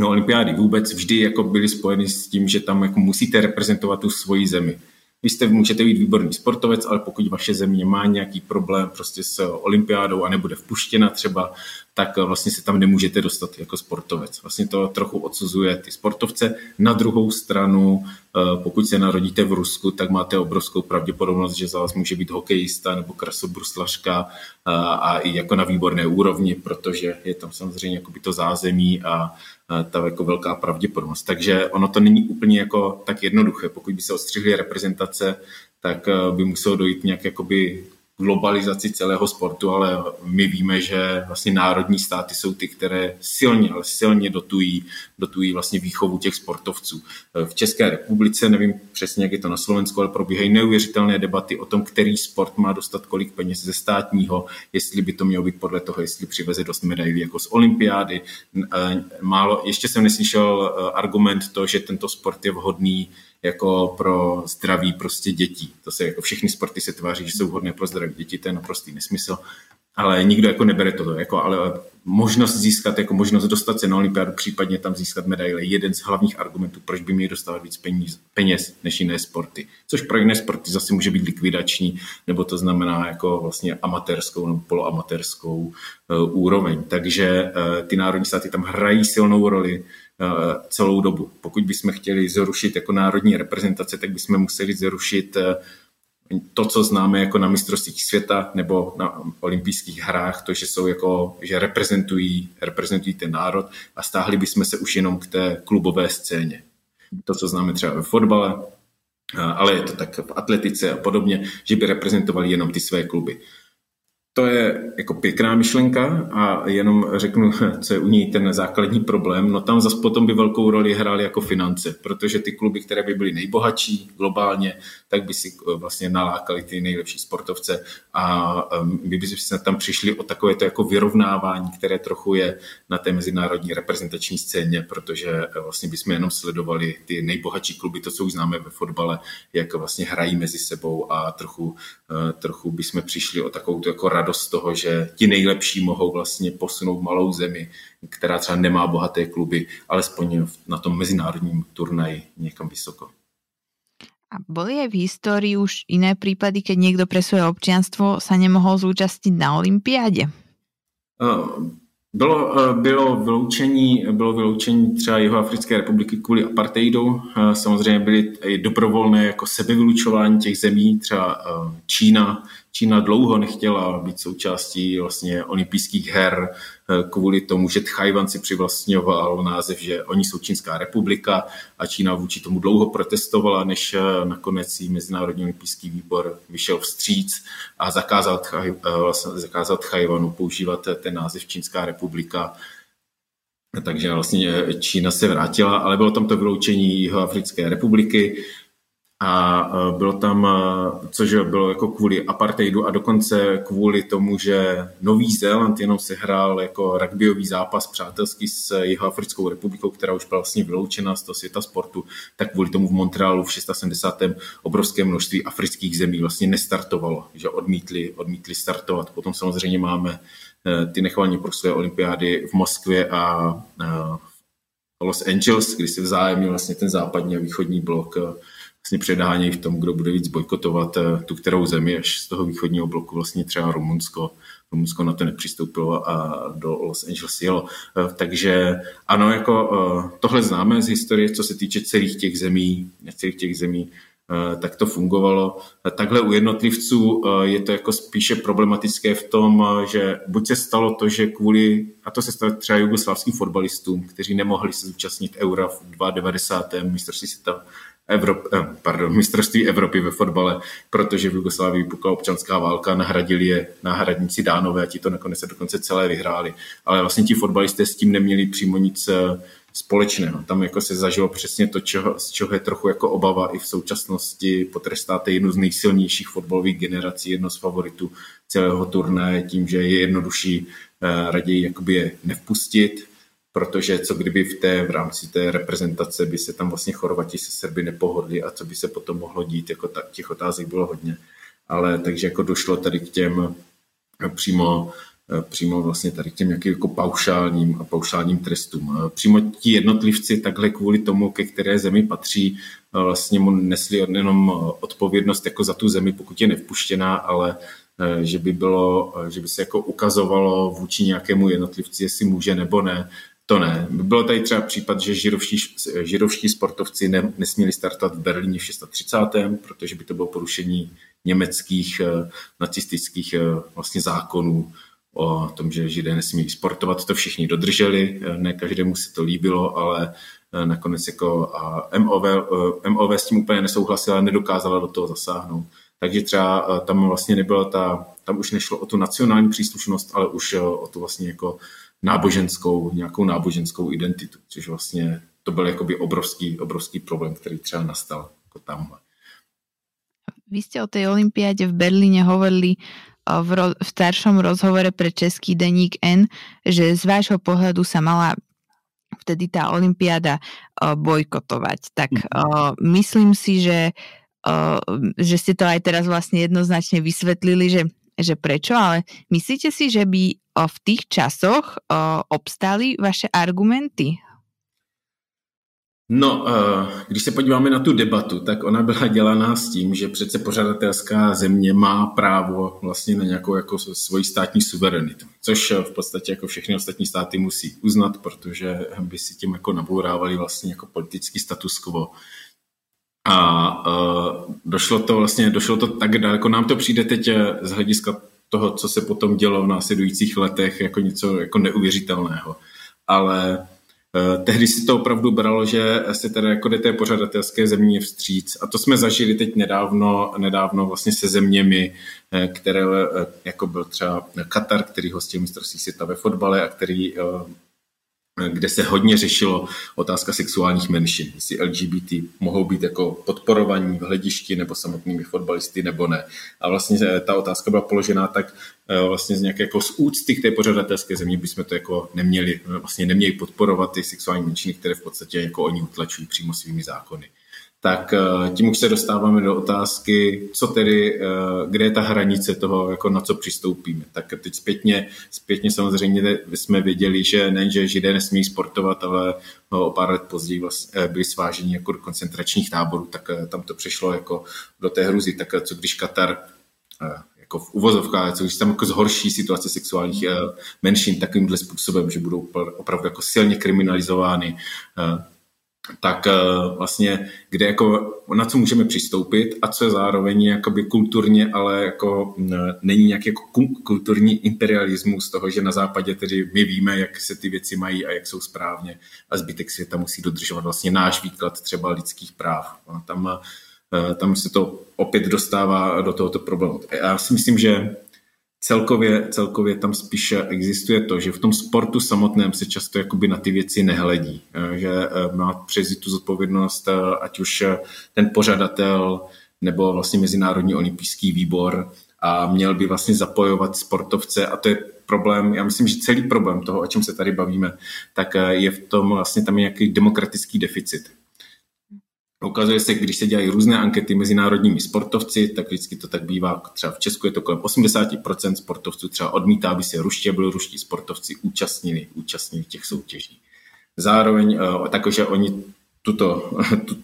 no olympiády vůbec vždy jako byly spojeny s tím, že tam jako musíte reprezentovat tu svoji zemi. Vy jste, můžete být výborný sportovec, ale pokud vaše země má nějaký problém prostě s olympiádou a nebude vpuštěna třeba, tak vlastně se tam nemůžete dostat jako sportovec. Vlastně to trochu odsuzuje ty sportovce. Na druhou stranu, eh, pokud se narodíte v Rusku, tak máte obrovskou pravděpodobnost, že za vás může být hokejista nebo krasobruslařka eh, a i jako na výborné úrovni, protože je tam samozřejmě jako by to zázemí a ta jako velká pravděpodobnost. Takže ono to není úplně jako tak jednoduché. Pokud by se odstřihly reprezentace, tak eh, by muselo dojít nějak jakoby globalizaci celého sportu, ale my víme, že vlastně národní státy jsou ty, které silně, ale silně dotují, dotují vlastně výchovu těch sportovců. V České republice, nevím přesně, jak je to na Slovensku, ale probíhají neuvěřitelné debaty o tom, který sport má dostat kolik peněz ze státního, jestli by to mělo být podle toho, jestli přiveze dost medailí jako z olympiády. Málo, ještě jsem neslyšel eh, argument to, že tento sport je vhodný jako pro zdraví prostě dětí. To se jako všechny sporty se tváří, že jsou vhodné pro zdraví dětí, to je naprostý nesmysl. Ale nikdo jako nebere to, jako, ale možnost získat, jako možnost dostat se na olympiádu, případně tam získat medaile, jeden z hlavních argumentů, proč by měli dostávat víc peněz, peněz než jiné sporty. Což pro jiné sporty zase může být likvidační, nebo to znamená jako vlastně amatérskou nebo poloamatérskou uh, úroveň. Takže uh, ty národní státy tam hrají silnou roli celou dobu. Pokud bychom chtěli zrušit jako národní reprezentace, tak bychom museli zrušit eh, to, co známe jako na mistrovstvích světa nebo na olympijských hrách, to, že jsou jako, že reprezentují, reprezentují ten národ a stáhli bychom se už jenom k té klubové scéně. To, co známe třeba ve fotbale, eh, ale je to tak v atletice a podobně, že by reprezentovali jenom ty své kluby to je jako pěkná myšlenka a jenom řeknu, <laughs> co je u ní ten základní problém. No tam zase potom by velkou roli hrály jako finance, protože ty kluby, které by byly nejbohatší globálně, tak by si eh, vlastně nalákali ty nejlepší sportovce a ehm, my by se tam přišli o takové to jako vyrovnávání, které trochu je na té mezinárodní reprezentační scéně, protože eh, vlastně bychom jenom sledovali ty nejbohatší kluby, to, co už známe ve fotbale, jak vlastně hrají mezi sebou a trochu, eh, trochu bychom přišli o takovou jako radost radost z toho, že ti nejlepší mohou vlastně posunout malou zemi, která třeba nemá bohaté kluby, alespoň na tom mezinárodním turnaji někam vysoko. A boli aj v histórii už iné prípady, keď niekto pre svoje občianstvo sa nemohol zúčastniť na Olympiáde? Bylo, bylo, vyloučení, bylo vyloučení třeba Jihoafrické republiky kvůli apartheidu. Samozřejmě byly i dobrovolné jako sebevylučování těch zemí, třeba Čína Čína dlouho nechtěla být součástí vlastně olympijských her eh, kvůli tomu, že Tchajvan si přivlastňoval název, že oni jsou Čínská republika a Čína vůči tomu dlouho protestovala, než eh, nakonec jí Mezinárodní olympijský výbor vyšel vstříc a zakázal, Tchaj, eh, vlastně zakázal Tchajvanu používat ten název Čínská republika. Takže vlastně Čína se vrátila, ale bylo tam to vyloučení Jihoafrické republiky, a e, bylo tam, e, což bylo jako kvůli apartheidu a dokonce kvůli tomu, že Nový Zéland jenom se hrál jako rugbyový zápas přátelský s Jihoafrickou republikou, která už byla vlastně vyloučena z toho světa sportu, tak kvůli tomu v Montrealu v 670. obrovské množství afrických zemí vlastně nestartovalo, že odmítli, odmítli startovat. Potom samozřejmě máme e, ty nechvalně proslé olympiády v Moskvě a Los Angeles, kdy se vzájemně vlastně ten západní a východní blok vlastně předhánějí v tom, kdo bude víc bojkotovat eh, tu kterou zemi, až z toho východního bloku vlastně třeba Rumunsko. Rumunsko na to nepřistoupilo a do Los Angeles jelo. Eh, takže ano, jako eh, tohle známe z historie, co se týče celých těch zemí, celých těch zemí, tak to fungovalo. Takhle u jednotlivců je to jako spíše problematické v tom, že buď se stalo to, že kvůli, a to se stalo třeba jugoslávským fotbalistům, kteří nemohli se zúčastnit Eura v 92. mistrovství světa Evrop, eh, pardon, mistrovství Evropy ve fotbale, protože v Jugoslávii vypukla občanská válka, nahradili je náhradníci Dánové a ti to nakonec se dokonce celé vyhráli. Ale vlastně ti fotbalisté s tím neměli přímo nic eh, společného. Tam jako se zažilo přesně to, čeho, z čeho je trochu jako obava i v současnosti. Potrestáte jednu z nejsilnějších fotbalových generací, jedno z favoritů celého turnaje tím, že je jednodušší eh, raději jakoby je nevpustit, protože co kdyby v té v rámci té reprezentace by se tam vlastně Chorvati se Srby nepohodli a co by se potom mohlo dít, jako ta, těch otázek bylo hodně. Ale takže jako došlo tady k těm přímo přímo vlastně tady k těm nějakým jako paušálním a paušálním trestům. Přímo ti jednotlivci takhle kvůli tomu, ke které zemi patří, vlastně mu nesli jenom odpovědnost jako za tu zemi, pokud je nevpuštěná, ale že by, bylo, že by se jako ukazovalo vůči nějakému jednotlivci, jestli může nebo ne, to ne. Bylo tady třeba případ, že žirovští, žirovští sportovci ne, nesměli startovat v Berlíně v 630. protože by to bylo porušení německých eh, nacistických eh, vlastně zákonů o tom, že židé nesmí sportovat. To všichni dodrželi, eh, ne každému se to líbilo, ale nakonec jako a MOV, MOV s tím úplně nesouhlasila, nedokázala do toho zasáhnout. Takže třeba tam vlastně nebyla ta, tam už nešlo o tu nacionální příslušnost, ale už o tu vlastně jako náboženskou, nějakou náboženskou identitu, což vlastně to byl jakoby obrovský, obrovský problém, který třeba nastal jako tamhle. Vy ste o tej olympiáde v Berlíne hovorili v, ro- v staršom rozhovore pre český denník N, že z vášho pohľadu sa mala vtedy tá olympiáda bojkotovať. Tak mm. myslím si, že, že ste to aj teraz vlastne jednoznačne vysvetlili, že, že prečo, ale myslíte si, že by v tých časoch obstali vaše argumenty? No, když se podíváme na tu debatu, tak ona byla dělaná s tím, že přece pořadatelská země má právo vlastně na nějakou jako svoji státní suverenitu, což v podstatě jako všechny ostatní státy musí uznat, protože by si tím jako nabourávali vlastně jako politický status quo. A došlo to vlastně, došlo to tak daleko, nám to přijde teď z hlediska toho, co se potom dělo v následujících letech, jako něco jako neuvěřitelného. Ale eh, tehdy si to opravdu bralo, že se teda jako té pořadatelské země vstříc. A to jsme zažili teď nedávno, nedávno vlastně se zeměmi, eh, které, eh, jako byl třeba Katar, který hostil mistrovství světa ve fotbale a který kde se hodně řešilo otázka sexuálních menšin, jestli LGBT mohou být jako podporovaní v hledišti nebo samotnými fotbalisty nebo ne. A vlastně eh, ta otázka byla položená tak eh, vlastně z nějaké jako z úcty k té pořadatelské země bychom to jako neměli, vlastně neměli podporovat ty sexuální menšiny, které v podstatě jako oni utlačují přímo svými zákony tak eh, tím už se dostáváme do otázky, co tedy, eh, kde je ta hranice toho, jako na co přistoupíme. Tak teď zpětně, zpětně samozřejmě jsme věděli, že ne, že židé nesmí sportovat, ale no, o pár let později byli sváženi jako do koncentračních táborů, tak tam to přešlo jako do té hruzy. Tak co když Katar jako v uvozovkách, co když tam jako zhorší situace sexuálních menšin takovýmhle způsobem, že budou opravdu jako silně kriminalizovány tak eh, vlastně, kde jako, na co můžeme přistoupit a co je zároveň jakoby kulturně, ale jako není nějaký jako kulturní imperialismus toho, že na západě tedy my víme, jak se ty věci mají a jak jsou správně a zbytek světa musí dodržovat vlastně náš výklad třeba lidských práv. A tam, eh, tam se to opět dostává do tohoto problému. Já si myslím, že celkově, celkově tam spíše existuje to, že v tom sportu samotném se často jakoby na ty věci nehledí, eh, že eh, má přezi tu zodpovědnost, eh, ať už ten pořadatel nebo vlastně Mezinárodní olympijský výbor a měl by vlastně zapojovat sportovce a to je problém, já myslím, že celý problém toho, o čem se tady bavíme, tak je v tom vlastně tam nějaký demokratický deficit. Ukazuje se, když se dělají různé ankety mezinárodními sportovci, tak vždycky to tak bývá. Třeba v Česku je to kolem 80% sportovců třeba odmítá, aby se ruští, byli ruští sportovci účastnili, účastnili těch soutěží. Zároveň eh, takže oni tuto, <laughs> tu,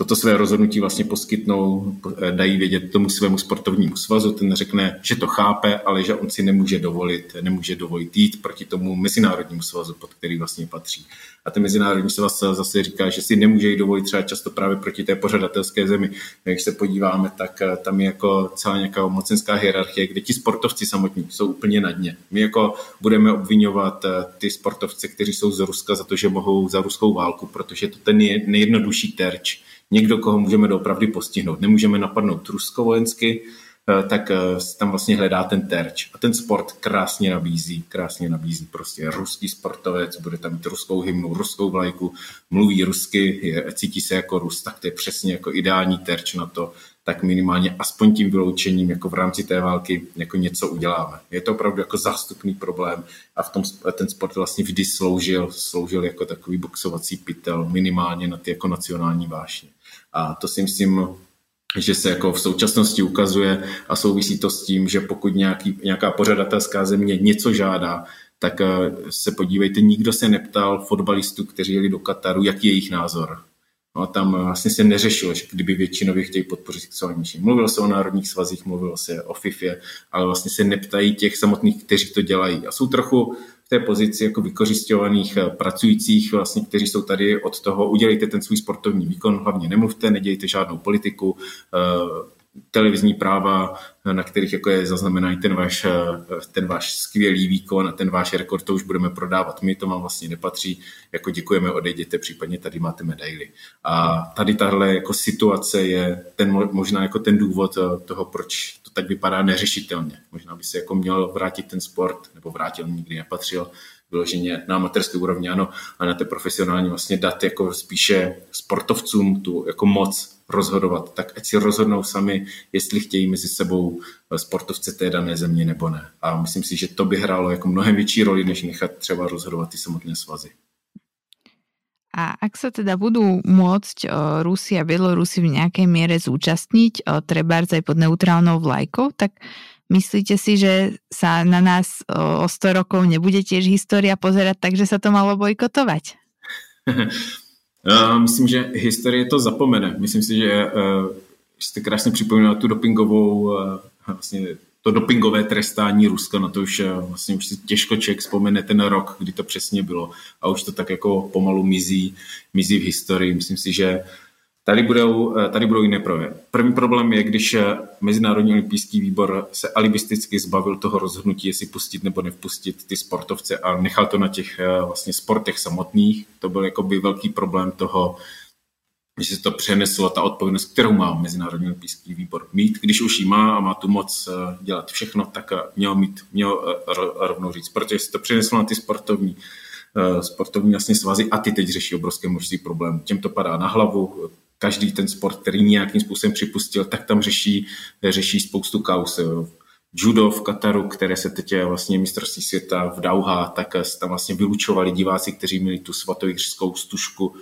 toto své rozhodnutí vlastně poskytnou, eh, dají vědět tomu svému sportovnímu svazu, ten řekne, že to chápe, ale že on si nemůže dovolit, nemůže dovolit jít proti tomu mezinárodnímu svazu, pod který vlastně patří. A ten mezinárodní svaz zase říká, že si nemůže jít dovolit třeba často právě proti té pořadatelské zemi. Když se podíváme, tak eh, tam je jako celá nějaká mocenská hierarchie, kde ti sportovci samotní jsou úplně na dně. My jako budeme obvinovat eh, ty sportovce, kteří jsou z Ruska za to, že mohou za ruskou válku, protože to ten nejjednodušší terč někdo, koho můžeme doopravdy postihnout. Nemůžeme napadnout Rusko vojensky, eh, tak eh, tam vlastně hledá ten terč. A ten sport krásně nabízí, krásně nabízí prostě ruský sportovec, bude tam mít ruskou hymnu, ruskou vlajku, mluví rusky, je, cítí se jako Rus, tak to je přesně jako ideální terč na to, tak minimálně aspoň tím vyloučením jako v rámci té války jako něco uděláme. Je to opravdu jako zástupný problém a v tom ten sport vlastně vždy sloužil, sloužil jako takový boxovací pytel minimálně na ty jako nacionální vášně. A to si myslím, že se jako v současnosti ukazuje a souvisí to s tím, že pokud nějaký, nějaká pořadatelská země něco žádá, tak eh, se podívejte, nikdo se neptal fotbalistů, kteří jeli do Kataru, jaký je jejich názor. No, tam vlastně se neřešilo, že kdyby většinově chtějí podpořit sexuální. Mluvilo se o národních svazích, mluvilo se o FIFA, ale vlastně se neptají těch samotných, kteří to dělají. A jsou trochu té pozici jako vykořišťovaných eh, pracujících, vlastně, kteří jsou tady od toho, udělejte ten svůj sportovní výkon, hlavně nemluvte, nedějte žádnou politiku, eh, televizní práva, na kterých jako je zaznamenaný ten váš, eh, ten váš skvělý výkon a ten váš rekord, to už budeme prodávat. My to vám vlastně nepatří, jako děkujeme, odejděte, případně tady máte medaily. A tady tahle jako situace je ten, možná jako ten důvod toho, proč to tak vypadá neřešitelně. Možná by se jako měl vrátit ten sport, nebo vrátil, nikdy nepatřil, vyloženě na amatérské úrovni, ano, a na té profesionální vlastně dát jako spíše sportovcům tu jako moc rozhodovat, tak ať si rozhodnou sami, jestli chtějí mezi sebou sportovce té dané země nebo ne. A myslím si, že to by hrálo jako mnohem větší roli, než nechat třeba rozhodovat ty samotné svazy. A ak sa teda budú môcť o, Rusi a Bielorusi v nejakej miere zúčastniť, o, trebárs aj pod neutrálnou vlajkou, tak myslíte si, že sa na nás o, o 100 rokov nebude tiež história pozerať tak, že sa to malo bojkotovať? <laughs> Myslím, že historie to zapomene. Myslím si, že uh, jste krásně připomínal tu dopingovou uh, vlastně to dopingové trestání Ruska, na to už eh, vlastně už si těžko člověk vzpomene ten rok, kdy to přesně bylo a už to tak jako pomalu mizí, mizí v historii. Myslím si, že tady budou, eh, tady budou jiné projevy. První problém je, když eh, Mezinárodní olympijský výbor se alibisticky zbavil toho rozhodnutí, jestli pustit nebo nevpustit ty sportovce a nechal to na těch vlastně sportech samotných. To byl jako by velký problém toho, že se to přeneslo, ta odpovědnost, kterou má Mezinárodní olympijský výbor mít. Když už ji má a má tu moc eh, dělat všechno, tak eh, měl, mít, měl eh, rovnou říct, protože se to přeneslo na ty sportovní, sportovní vlastně svazy a ty teď řeší obrovské množství problémů. Těm to padá na hlavu, každý ten sport, který nějakým způsobem připustil, tak tam řeší, řeší spoustu kaus. Judo v Kataru, které se teď je vlastně mistrovství světa v Dauha, tak tam vlastně vylučovali diváci, kteří měli tu svatojířskou stužku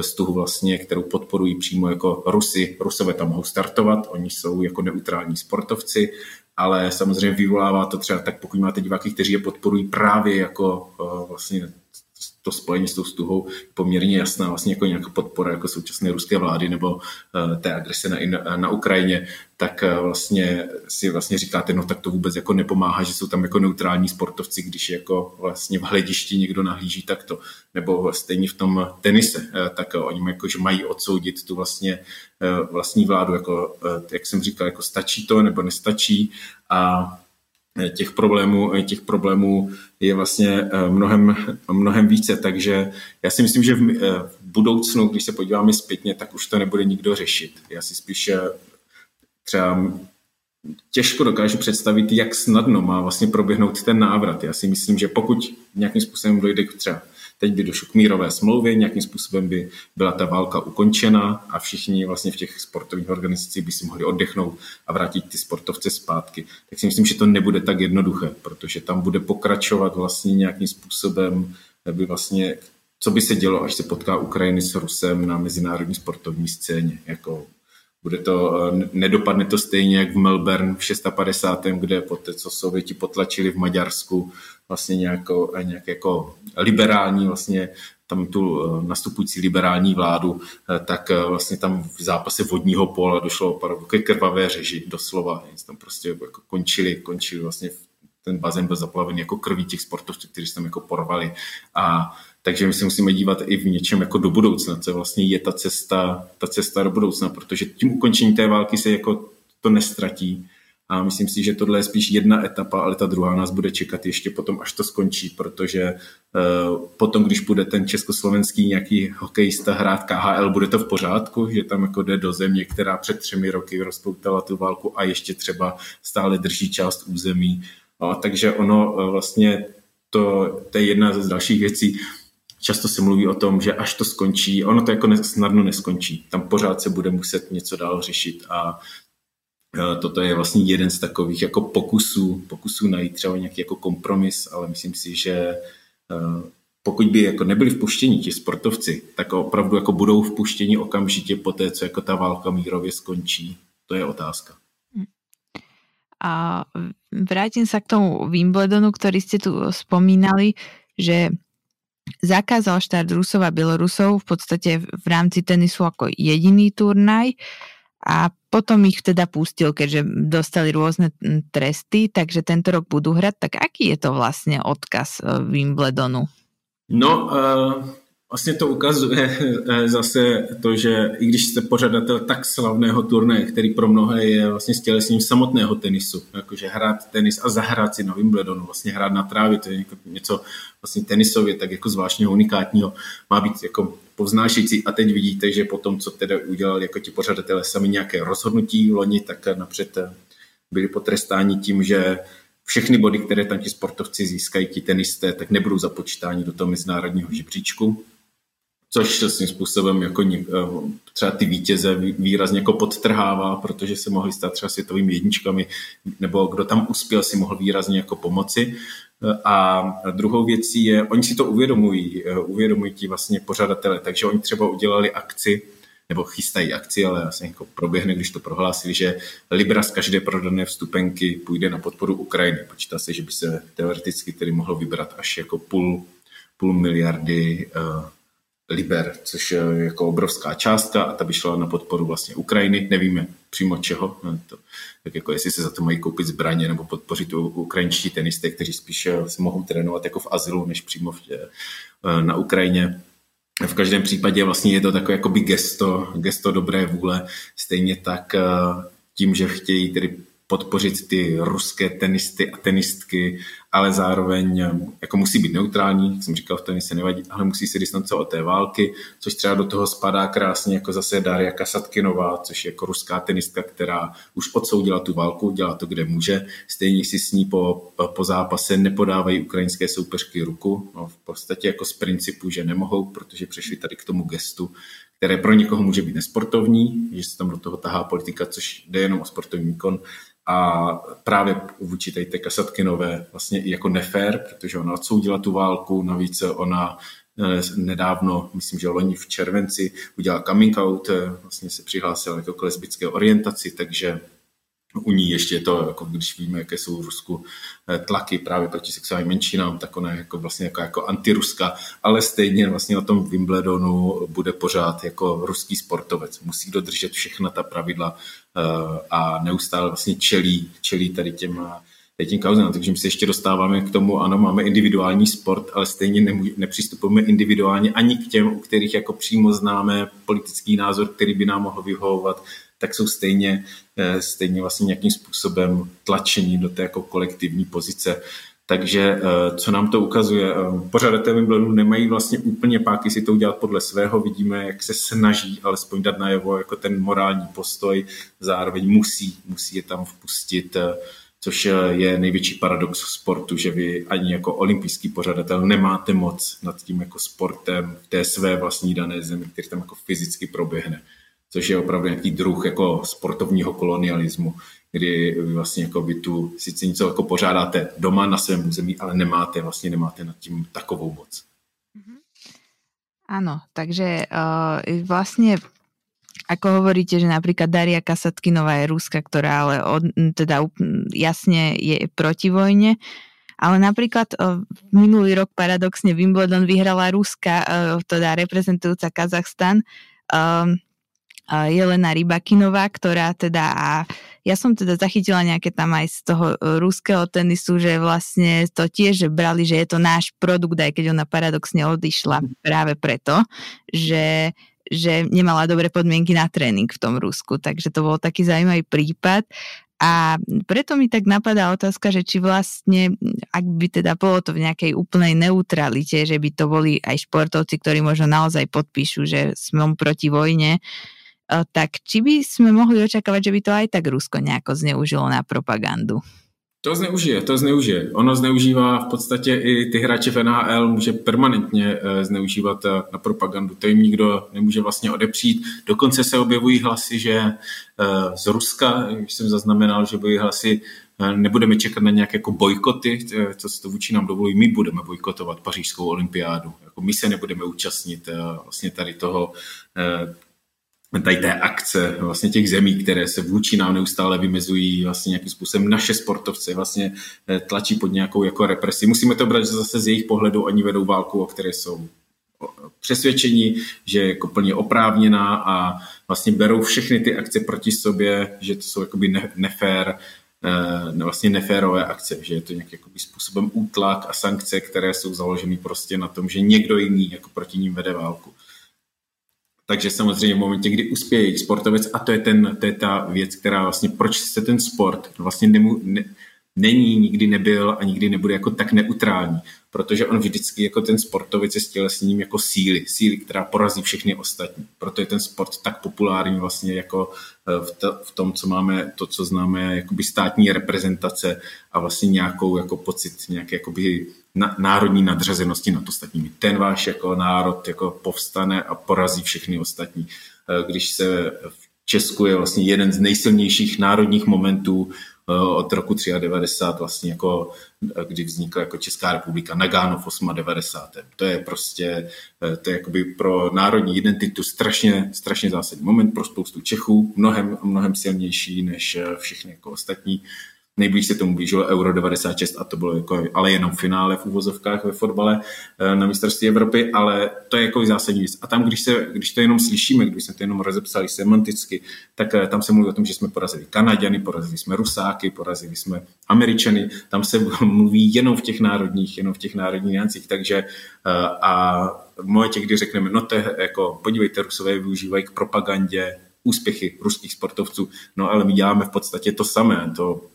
stuhu vlastně, kterou podporují přímo jako Rusy. Rusové tam mohou startovat, oni jsou jako neutrální sportovci, ale samozřejmě vyvolává to třeba tak, pokud máte diváky, kteří je podporují právě jako eh, vlastně to spojení s tou stuhou poměrně jasná, vlastně jako nějaká podpora jako současné ruské vlády nebo uh, té agrese na, na Ukrajině, tak uh, vlastně si vlastně říkáte, no tak to vůbec jako nepomáhá, že jsou tam jako neutrální sportovci, když jako vlastně v hledišti někdo nahlíží takto. Nebo stejně v tom tenise, uh, tak oni jako, že mají odsoudit tu vlastně vlastní vládu, jako, jak jsem říkal, jako stačí to nebo nestačí a těch problémů, těch problémů je vlastně eh, mnohem, mnohem více, takže já si myslím, že v, eh, v budoucnu, když se podíváme zpětně, tak už to nebude nikdo řešit. Já si spíš třeba těžko dokážu představit, jak snadno má vlastně proběhnout ten návrat. Já si myslím, že pokud nějakým způsobem dojde k třeba Teď by došlo k mírové smlouvě, nějakým způsobem by byla ta válka ukončena a všichni vlastně v těch sportovních organizacích by si mohli oddechnout a vrátit ty sportovce zpátky. Tak si myslím, že to nebude tak jednoduché, protože tam bude pokračovat vlastně nějakým způsobem, by vlastně co by se dělo, až se potká Ukrajiny s Rusem na mezinárodní sportovní scéně. Jako bude to, nedopadne to stejně jak v Melbourne v 650. kde poté, co Sověti potlačili v Maďarsku vlastně nějako, nějak jako liberální vlastně tam tu eh, nastupující liberální vládu, eh, tak eh, vlastně tam v zápase vodního pole došlo opravdu ke krvavé řeži, doslova. Tam prostě jako končili, končili vlastně ten bazén byl zaplavený jako krví těch sportovců, kteří se tam jako porvali. A takže my se musíme dívat i v něčem jako do budoucna, co vlastně je ta cesta, ta cesta do budoucna, protože tím ukončení té války se jako to nestratí. A myslím si, že tohle je spíš jedna etapa, ale ta druhá nás bude čekat ještě potom, až to skončí, protože uh, potom, když bude ten československý nějaký hokejista hrát KHL, bude to v pořádku, že tam jako jde do země, která před třemi roky rozpoutala tu válku a ještě třeba stále drží část území. Takže ono uh, vlastně to, to je jedna z dalších věcí, často se mluví o tom, že až to skončí, ono to jako snadno neskončí. Tam pořád se bude muset něco dál řešit a e, toto je vlastně jeden z takových jako pokusů, pokusů najít třeba nějaký jako kompromis, ale myslím si, že e, pokud by jako nebyli vpuštěni ti sportovci, tak opravdu jako budou vpuštěni okamžitě po té, co jako ta válka mírově skončí. To je otázka. A vrátim sa k tomu Wimbledonu, ktorý ste tu spomínali, že zakázal štát Rusov a Bielorusov v podstate v rámci tenisu ako jediný turnaj a potom ich teda pustil, keďže dostali rôzne tresty, takže tento rok budú hrať. Tak aký je to vlastne odkaz e, Wimbledonu? No, uh, Vlastně to ukazuje <laughs> eh, zase to, že i když jste pořadatel tak slavného turnaje, který pro mnohé je vlastně stělesním samotného tenisu, jakože hrát tenis a zahrát si na Wimbledonu, vlastně hrát na trávě, to je něco vlastně tenisově tak jako zvláštního, unikátního, má být jako povznášející. A teď vidíte, že po tom, co teda udělali jako ti pořadatelé sami nějaké rozhodnutí loni, tak napřed eh, byli potrestáni tím, že všechny body, které tam ti sportovci získají, ti tenisté, tak nebudou započítáni do toho mezinárodního žebříčku což svým způsobem jako eh, třeba ty vítěze výrazně jako podtrhává, protože se mohli stát třeba světovými jedničkami, nebo kdo tam uspěl, si mohl výrazně jako pomoci. Eh, a druhou věcí je, oni si to uvědomují, eh, uvědomují ti vlastně pořadatele, takže oni třeba udělali akci, nebo chystají akci, ale asi jako proběhne, když to prohlásili, že Libra z každé prodané vstupenky půjde na podporu Ukrajiny. Počítá se, že by se teoreticky tedy mohlo vybrat až jako půl, půl miliardy liber, což je jako obrovská částka a ta by šla na podporu vlastně Ukrajiny, nevíme přímo čeho, no, to, tak jako jestli se za to mají koupit zbraně nebo podpořit ukrajinští tenisty, kteří spíše se mohou trénovat jako v azylu, než přímo v, tě, eh, na Ukrajině. V každém případě vlastně je to takové jakoby gesto, gesto dobré vůle, stejně tak eh, tím, že chtějí tedy podpořit ty ruské tenisty a tenistky, ale zároveň eh, jako musí být neutrální, jak jsem říkal, v tenise nevadí, ale musí se distancovat od té války, což třeba do toho spadá krásně jako zase Daria Kasatkinová, což je jako ruská tenistka, která už odsoudila tu válku, dělá to, kde může. Stejně si s ní po, po zápase nepodávají ukrajinské soupeřky ruku, no, v podstatě jako z principu, že nemohou, protože přešli tady k tomu gestu, které pro někoho může být nesportovní, že se tam do toho tahá politika, což jde jenom o sportovní výkon, a právě vůči té Kasatkinové vlastně i jako nefér, protože ona odsoudila tu válku, navíc ona eh, nedávno, myslím, že loni v červenci udělala coming out, eh, vlastně se přihlásila jako k lesbické orientaci, takže u ní ještě to, jako když víme, jaké jsou v Rusku eh, tlaky právě proti sexuálním menšinám, tak ona je jako vlastně jako, jako antiruska, ale stejně vlastně na tom Wimbledonu bude pořád jako ruský sportovec. Musí dodržet všechna ta pravidla a neustále vlastně čelí, čelí tady těm tím kauzám. Takže my se ještě dostáváme k tomu, ano, máme individuální sport, ale stejně nepřistupujeme individuálně ani k těm, u kterých jako přímo známe politický názor, který by nám mohl vyhovovat, tak jsou stejně, eh, stejně vlastně nějakým způsobem tlačení do té jako kolektivní pozice. Takže eh, co nám to ukazuje? Eh, pořadatelé Wimbledonu nemají vlastně úplně páky si to udělat podle svého. Vidíme, jak se snaží alespoň dát najevo jako ten morální postoj. Zároveň musí, musí je tam vpustit což je největší paradox sportu, že vy ani jako olympijský pořadatel nemáte moc nad tím jako sportem v té své vlastní dané zemi, který tam jako fyzicky proběhne což je opravdu nějaký druh jako sportovního kolonialismu, kdy vy vlastně jako vy tu sice něco jako pořádáte doma na svém území, ale nemáte, vlastně nemáte nad tím takovou moc. Áno, takže uh, vlastne ako hovoríte, že napríklad Daria Kasatkinová je Ruska, ktorá ale od, teda jasne je proti vojne, ale napríklad uh, minulý rok paradoxne Wimbledon vyhrala Ruska, uh, teda reprezentujúca Kazachstan. Um, Jelena Rybakinová, ktorá teda, a ja som teda zachytila nejaké tam aj z toho e, ruského tenisu, že vlastne to tiež brali, že je to náš produkt, aj keď ona paradoxne odišla práve preto, že že nemala dobré podmienky na tréning v tom Rusku, takže to bol taký zaujímavý prípad. A preto mi tak napadá otázka, že či vlastne, ak by teda bolo to v nejakej úplnej neutralite, že by to boli aj športovci, ktorí možno naozaj podpíšu, že sme proti vojne, tak či by sme mohli očakávať, že by to aj tak Rusko nejako zneužilo na propagandu? To zneužije, to zneužije. Ono zneužívá v podstatě i ty hráče v NHL, může permanentně eh, zneužívat eh, na propagandu. To jim nikdo nemůže vlastně odepřít. Dokonce se objevují hlasy, že eh, z Ruska, když jsem zaznamenal, že byly hlasy, nebudeme čekat na nějaké jako bojkoty, co se to vůči nám dovolí, my budeme bojkotovat pařížskou olympiádu. Jako my se nebudeme účastnit vlastně tady toho tady té akce vlastně těch zemí, které se vůči nám neustále vymezují vlastně nějakým způsobem naše sportovce vlastně eh, tlačí pod nějakou jako represi. Musíme to brát zase z jejich pohledu, oni vedou válku, o které jsou přesvědčení, že je jako plně oprávněná a vlastně berou všechny ty akce proti sobě, že to jsou jakoby ne, nefér, eh, vlastně neférové akce, že je to nějakým způsobem útlak a sankce, které jsou založeny prostě na tom, že někdo jiný jako proti ním vede válku. Takže samozřejmě v momentě, kdy uspěje jejich sportovec, a to je, ten, to je ta věc, která vlastně, proč se ten sport vlastně nemu, ne, není, nikdy nebyl a nikdy nebude jako tak neutrální, protože on vždycky jako ten sportovec je stělesněním jako síly, síly, která porazí všechny ostatní. Proto je ten sport tak populární vlastně jako eh, v, to, v tom, co máme, to, co známe jakoby státní reprezentace a vlastně nějakou jako pocit nějaké jakoby na, národní nadřazenosti nad ostatními. Ten váš jako národ jako povstane a porazí všechny ostatní. Eh, když se v Česku je vlastně jeden z nejsilnějších národních momentů eh, od roku 93, vlastně jako, eh, kdy vznikla jako Česká republika, Nagano v 98. To je prostě, to je jakoby pro národní identitu strašně, strašně zásadní moment pro spoustu Čechů, mnohem, mnohem silnější než všechny jako ostatní Nejblíž se tomu blížilo Euro 96 a to bylo jako, ale jenom finále v úvozovkách ve fotbale eh, na mistrovství Evropy, ale to je jako zásadní věc. A tam, když, se, když to jenom slyšíme, když jsme to jenom rozepsali semanticky, tak eh, tam se mluví o tom, že jsme porazili Kanaděny, porazili jsme Rusáky, porazili jsme Američany, tam se <laughs> mluví jenom v těch národních, jenom v těch národních niancích, takže eh, a v momentě, kdy řekneme, no to je jako, podívejte, Rusové využívají k propagandě úspěchy ruských sportovců, no ale my děláme v podstatě to samé, to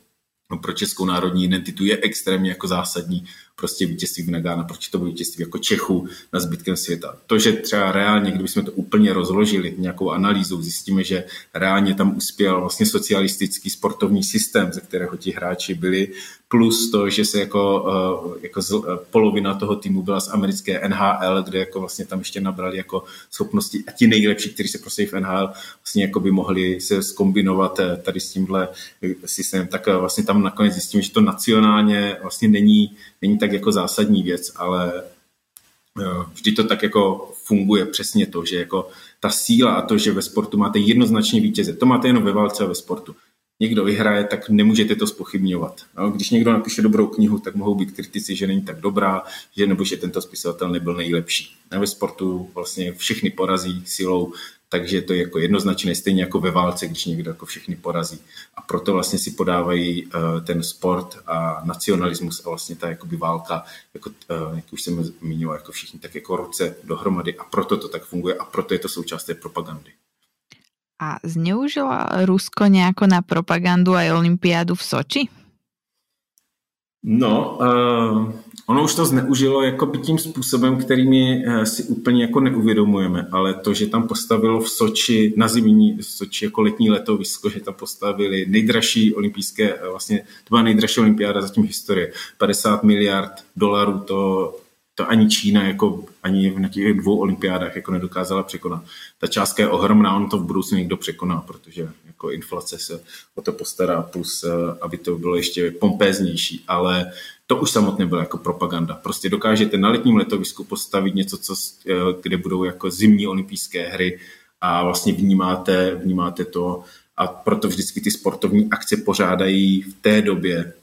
pro českou národní identitu je extrémně jako zásadní prostě vítězství v Nagána, proč to bylo vítězství jako Čechů na zbytkem světa. To, že třeba reálně, kdybychom to úplně rozložili nějakou analýzou, zjistíme, že reálně tam uspěl vlastně socialistický sportovní systém, ze kterého ti hráči byli, plus to, že se jako, eh, jako eh, polovina toho týmu byla z americké NHL, kde jako vlastně tam ještě nabrali jako schopnosti a ti nejlepší, kteří se prostě v NHL vlastně jako by mohli se skombinovat eh, tady s tímhle systémem, tak vlastně tam nakonec zjistíme, že to nacionálně vlastně není, není tak jako zásadní věc, ale vždy to tak jako funguje přesně to, že jako ta síla a to, že ve sportu máte jednoznačně vítěze, to máte jenom ve válce a ve sportu někdo vyhraje, tak nemůžete to spochybňovat. No, když někdo napíše dobrou knihu, tak mohou být kritici, že není tak dobrá, že nebo že tento spisovatel nebyl nejlepší. A ve sportu vlastně všechny porazí silou, takže to je jako jednoznačné, stejně jako ve válce, když někdo jako všechny porazí. A proto vlastně si podávají uh, ten sport a nacionalismus a vlastně ta jakoby válka, jako, uh, jak už jsem zmínil, jako všichni tak jako ruce dohromady a proto to tak funguje a proto je to součást té propagandy. A zneužilo Rusko nějako na propagandu a olympiádu v Soči? No, uh, ono už to zneužilo jako by tím způsobem, který my uh, si úplně jako neuvědomujeme, ale to, že tam postavilo v Soči, na zimní v Soči jako letní letovisko, že tam postavili nejdražší olympijské, uh, vlastně to byla nejdražší olympiáda zatím historie, 50 miliard dolarů, to to ani Čína jako ani v nějakých dvou olympiádách jako nedokázala překonat. Ta částka je ohromná, on to v budoucnu někdo překoná, protože jako inflace se o to postará, plus eh, aby to bylo ještě pompéznější, ale to už samotné bylo jako propaganda. Prostě dokážete na letním letovisku postavit něco, co, eh, kde budou jako zimní olympijské hry a vlastně vnímáte, vnímáte to a proto vždycky ty sportovní akce pořádají v té době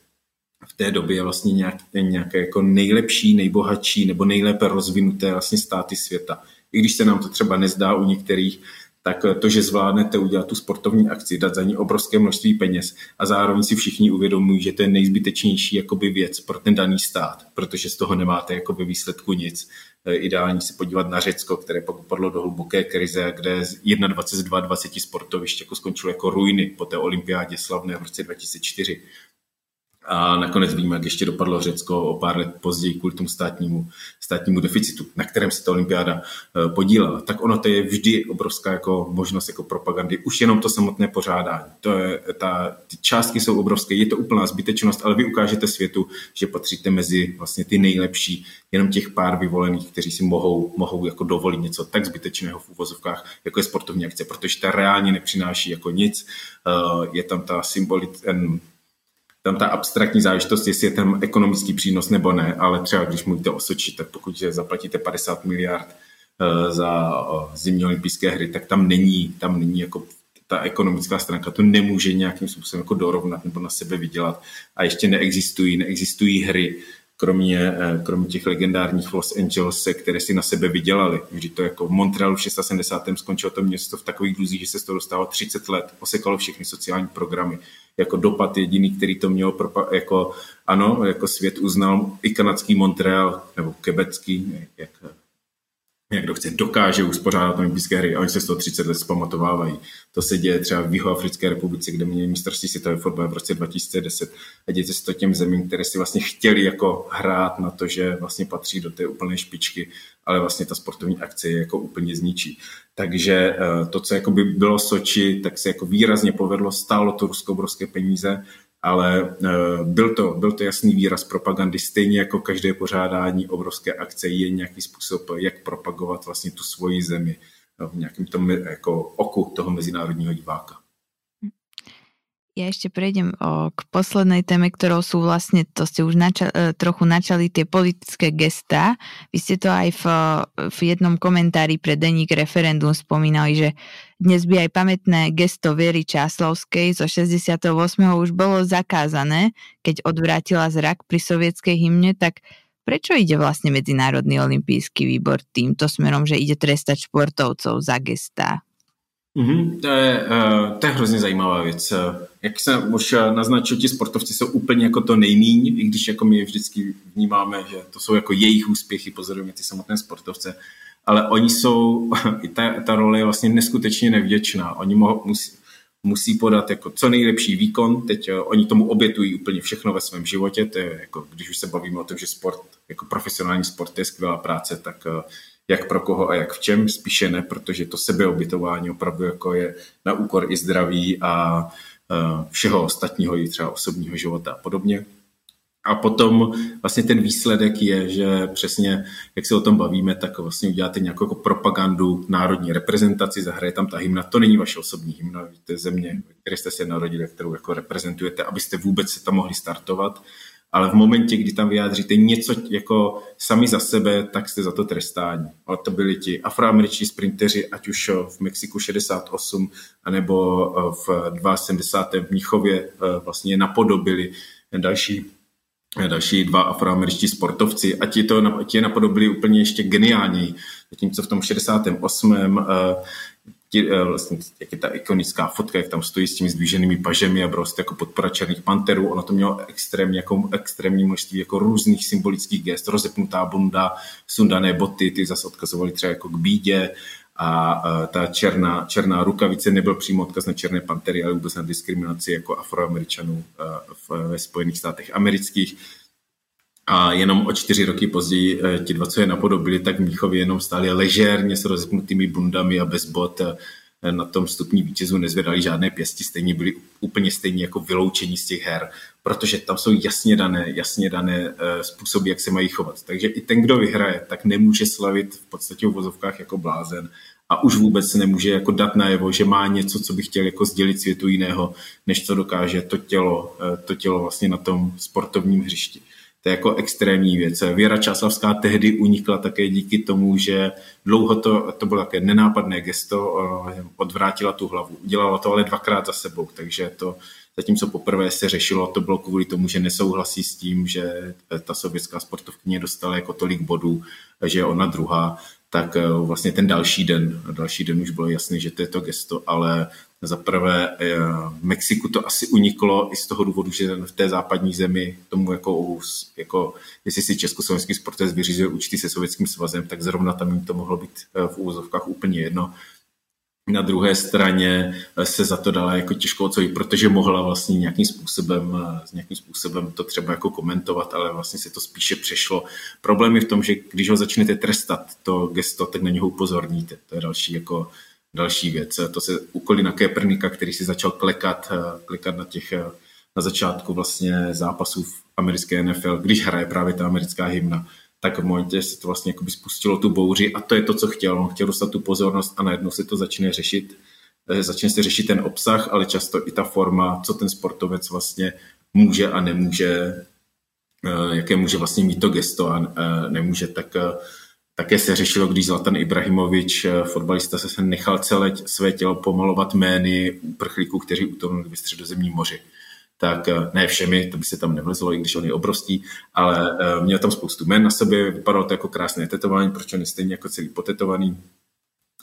v té době vlastně nějak, nějaké jako nejlepší, nejbohatší nebo nejlépe rozvinuté vlastně státy světa. I když se nám to třeba nezdá u některých, tak to, že zvládnete udělat tu sportovní akci, dát za ní obrovské množství peněz a zároveň si všichni uvědomují, že to je nejzbytečnější jakoby věc pro ten daný stát, protože z toho nemáte jako ve výsledku nic. Ideální se podívat na Řecko, které pak upadlo do hluboké krize, kde 21 z 22 sportovišť jako skončilo jako ruiny po té olympiádě slavné v roce 2004 a nakonec víme, jak ještě dopadlo Řecko o pár let později kvůli tomu státnímu, státnímu deficitu, na kterém se ta olympiáda eh, podílela. Tak ono to je vždy obrovská jako možnost jako propagandy. Už jenom to samotné pořádání. To je, ta, ty částky jsou obrovské, je to úplná zbytečnost, ale vy ukážete světu, že patříte mezi vlastně ty nejlepší, jenom těch pár vyvolených, kteří si mohou, mohou jako dovolit něco tak zbytečného v úvozovkách, jako je sportovní akce, protože ta reálně nepřináší jako nic. Eh, je tam ta symbolit, tam ta abstraktní záležitost, jestli je ten ekonomický přínos nebo ne, ale třeba když mluvíte o Soči, tak pokud zaplatíte 50 miliard eh, za zimní olympijské hry, tak tam není, tam není jako ta ekonomická stránka to nemůže nějakým způsobem jako dorovnat nebo na sebe vydělat. A ještě neexistují, neexistují hry, kromě, eh, kromě těch legendárních Los Angeles, které si na sebe vydělali. Vždy to jako v Montrealu v 76. skončilo to město v takových dluzích, že se z toho dostalo 30 let, osekalo všechny sociální programy. Jako dopad jediný, který to mělo, jako ano, jako svět uznal i kanadský Montreal, nebo kebecký, jak jak kdo chce, dokáže uspořádat olympijské hry a oni se z toho 30 let zpamatovávají. To se děje třeba v Jihoafrické republice, kde měli mistrovství světové fotbal v roce 2010 a děje se to těm zemím, které si vlastně chtěli jako hrát na to, že vlastně patří do té úplné špičky, ale vlastně ta sportovní akce je jako úplně zničí. Takže eh, to, co jako by bylo Soči, tak se jako výrazně povedlo, stálo to Rusko obrovské peníze ale eh, byl to, byl to jasný výraz propagandy, stejně jako každé pořádání obrovské akce je nějaký způsob, jak propagovat vlastně tu svoji zemi v nějakém tom jako oku toho mezinárodního diváka. Ja ešte prejdem o, k poslednej téme, ktorou sú vlastne, to ste už nača, e, trochu načali, tie politické gestá. Vy ste to aj v, v jednom komentári pre denník referendum spomínali, že dnes by aj pamätné gesto Viery Čáslovskej zo 68. už bolo zakázané, keď odvrátila zrak pri sovietskej hymne, tak prečo ide vlastne Medzinárodný olimpijský výbor týmto smerom, že ide trestať športovcov za gestá? Mm-hmm, to, je, uh, to je hrozně zajímavá věc. Jak jsem už naznačil, ti sportovci jsou úplně jako to nejmíň, i když jako my vždycky vnímáme, že to jsou jako jejich úspěchy, pozorujeme ty samotné sportovce, ale oni jsou, <laughs> i ta, ta role je vlastně neskutečně nevděčná. Oni mohou, musí, musí podat jako co nejlepší výkon, teď uh, oni tomu obětují úplně všechno ve svém životě, to je jako, když už se bavíme o tom, že sport, jako profesionální sport je skvělá práce, tak jak pro koho a jak v čem, spíše ne, protože to sebeobytování opravdu jako je na úkor i zdraví a e, všeho ostatního, i třeba osobního života a podobně. A potom vlastně ten výsledek je, že přesně, jak se o tom bavíme, tak vlastně uděláte nějakou jako propagandu národní reprezentaci, zahraje tam ta hymna. To není vaše osobní hymna, to je země, které jste se narodili, kterou jako reprezentujete, abyste vůbec se tam mohli startovat ale v momentě, kdy tam vyjádříte něco jako sami za sebe, tak jste za to trestáni. Ale to byli ti afroameričtí sprinteři, ať už v Mexiku 68, anebo v 72. v Mnichově vlastně napodobili další další dva afroameričtí sportovci a ti, to, ti je napodobili úplně ještě geniálněji. Zatímco v tom 68 ti, eh, vlastně, jak je ta ikonická fotka, jak tam stojí s těmi zdvíženými pažemi a prostě jako podpora černých panterů. Ono to mělo extrémně, jako, extrémní množství jako různých symbolických gest, rozepnutá bunda, sundané boty, ty zase odkazovali třeba jako k bídě a ta černá, černá rukavice nebyl přímo odkaz na černé pantery, ale vůbec na diskriminaci jako afroameričanů v, ve Spojených státech amerických. A jenom o čtyři roky později eh, ti dva, co je napodobili, tak v Míchově jenom stáli ležérně s rozepnutými bundami a bez bot eh, na tom stupní vítězů nezvedali žádné pěsti, stejně byli úplně stejně jako vyloučení z těch her, protože tam jsou jasně dané, jasně dané eh, způsoby, jak se mají chovat. Takže i ten, kdo vyhraje, tak nemůže slavit v podstatě v vozovkách jako blázen a už vůbec nemůže jako dát najevo, že má něco, co by chtěl jako sdělit světu jiného, než co dokáže to tělo, to tělo vlastně na tom sportovním hřišti. To je jako extrémní věc. Věra Čáslavská tehdy unikla také díky tomu, že dlouho to, to bylo také nenápadné gesto, odvrátila tu hlavu. Udělala to ale dvakrát za sebou, takže to, zatímco poprvé se řešilo, to bylo kvůli tomu, že nesouhlasí s tím, že ta sovětská sportovkyně dostala jako tolik bodů, že je ona druhá, tak eh, vlastně ten další den, další den už bylo jasné, že to je to gesto, ale za prvé eh, v Mexiku to asi uniklo i z toho důvodu, že v té západní zemi tomu jako, jako jestli si československý sportovec vyřizuje účty se sovětským svazem, tak zrovna tam jim to mohlo být eh, v úvozovkách úplně jedno. Na druhé straně eh, se za to dala jako těžko odsouhit, protože mohla vlastně nějakým způsobem, nějakým způsobem to třeba jako komentovat, ale vlastně se to spíše přešlo. Problém je v tom, že když ho začnete trestat, to gesto, tak na něho upozorníte. To je další jako další věc. To se úkoly na Kepernika, který si začal klekat, eh, klekat na těch eh, na začátku vlastně zápasů v americké NFL, když hraje právě ta americká hymna, tak v momentě se to vlastně spustilo tu bouři a to je to, co chtěl. On chtěl dostat tu pozornost a najednou se to začne řešit. Eh, začne se řešit ten obsah, ale často i ta forma, co ten sportovec vlastně může a nemůže, jaké může vlastně mít to gesto a nemůže, tak také se řešilo, když Zlatan Ibrahimovič, eh, fotbalista, se nechal celé své tělo pomalovat jmény uprchlíků, kteří utonuli ve středozemním moři. Tak eh, ne všemi, to by se tam nevlezlo, i když on je obrovský, ale eh, měl tam spoustu jmén na sobě, vypadalo to jako krásné tetování, proč on je stejně jako celý potetovaný.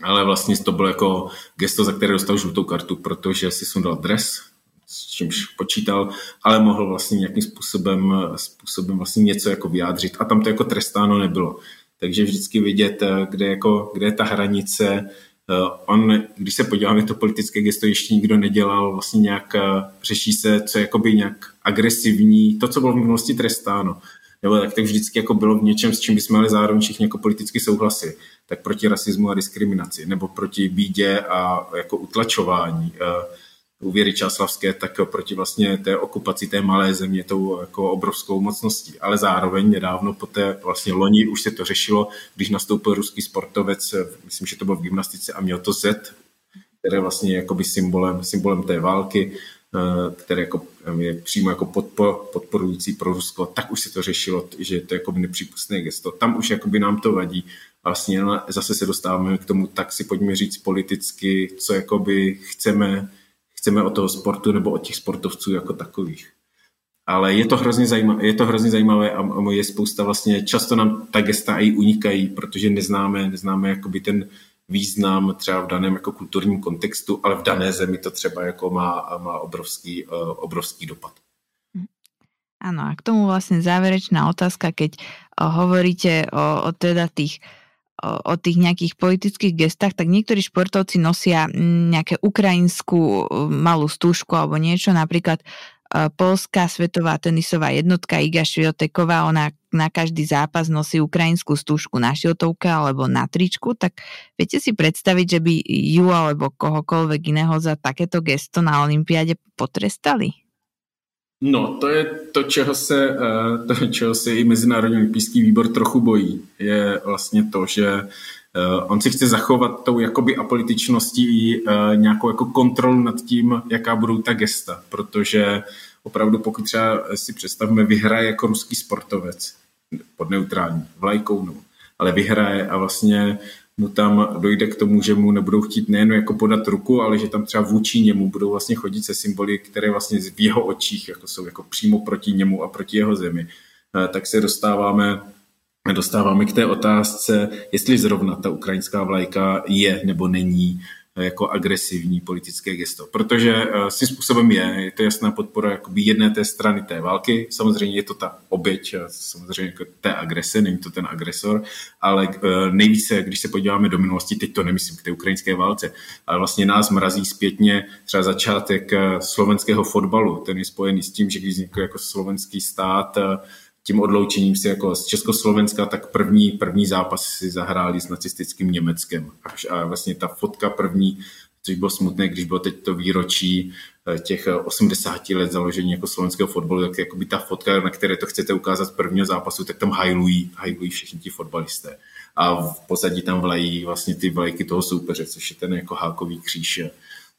Ale vlastně to bylo jako gesto, za které dostal žlutou kartu, protože si sundal dres, s čímž počítal, ale mohl vlastně nějakým způsobem, způsobem vlastně něco jako vyjádřit a tam to jako trestáno nebylo takže vždycky vidět, eh, kde, jako, kde je ta hranice. Eh, on, když se podíváme, to politické gesto ještě nikdo nedělal, vlastně nějak eh, řeší se, co je jakoby nějak agresivní, to, co bylo v minulosti trestáno. Nebo tak, tak vždycky jako bylo v něčem, s čím bychom ale zároveň všichni jako politicky souhlasili. Tak proti rasismu a diskriminaci, nebo proti bídě a jako utlačování u Věry Čáslavské, tak proti vlastně té okupaci té malé země tou jako obrovskou mocností. Ale zároveň nedávno po té vlastně loni už se to řešilo, když nastoupil ruský sportovec, myslím, že to bylo v gymnastice a měl to Z, které vlastně je jakoby symbolem, symbolem té války, eh, které jako je přímo jako podpor, podporující pro Rusko, tak už se to řešilo, že to je jako nepřípustné gesto. Tam už jakoby nám to vadí. Vlastně zase se dostáváme k tomu, tak si pojďme říct politicky, co jakoby chceme, chceme od toho sportu nebo od těch sportovců jako takových. Ale je to hrozně zajímavé, je to hrozně zajímavé a je spousta vlastně, často nám ta gesta i unikají, protože neznáme, neznáme jakoby ten význam třeba v daném jako kulturním kontextu, ale v dané zemi to třeba jako má, má obrovský, uh, obrovský dopad. Ano, a k tomu vlastně závěrečná otázka, keď uh, hovoríte o, o teda tých o tých nejakých politických gestách, tak niektorí športovci nosia nejaké ukrajinskú malú stúžku alebo niečo, napríklad polská svetová tenisová jednotka Iga Švioteková, ona na každý zápas nosí ukrajinskú stúžku na šiltovke alebo na tričku, tak viete si predstaviť, že by ju alebo kohokoľvek iného za takéto gesto na Olympiáde potrestali? No, to je to, čeho se, eh, to, čeho se i Mezinárodní olympijský výbor trochu bojí. Je vlastně to, že eh, on si chce zachovat tou jakoby apolitičností eh, nějakou jako kontrolu nad tím, jaká budou ta gesta, protože opravdu pokud třeba si představme, vyhraje jako ruský sportovec pod neutrální vlajkou, no, ale vyhraje a vlastně mu tam dojde k tomu, že mu nebudou chtít nejen jako podat ruku, ale že tam třeba vůči němu budou vlastně chodit se symboly, které vlastně v jeho očích jako jsou jako přímo proti němu a proti jeho zemi, eh, tak se dostáváme dostáváme k té otázce, jestli zrovna ta ukrajinská vlajka je nebo není jako agresivní politické gesto. Protože uh, svým způsobem je, je to jasná podpora jakoby jedné té strany té války. Samozřejmě je to ta oběť, samozřejmě jako té agrese, není to ten agresor, ale uh, nejvíce, když se podíváme do minulosti, teď to nemyslím k té ukrajinské válce, ale vlastně nás mrazí zpětně třeba začátek slovenského fotbalu. Ten je spojený s tím, že když vznikl jako slovenský stát, tím odloučením si jako z Československa, tak první, první zápas si zahráli s nacistickým Německem. A vlastně ta fotka první, což bylo smutné, když bylo teď to výročí eh, těch 80 let založení jako slovenského fotbalu, tak jakoby ta fotka, na které to chcete ukázat z prvního zápasu, tak tam hajlují, hajlují všichni ti fotbalisté. A v pozadí tam vlají vlastně ty vlajky toho soupeře, což je ten jako hákový kříž.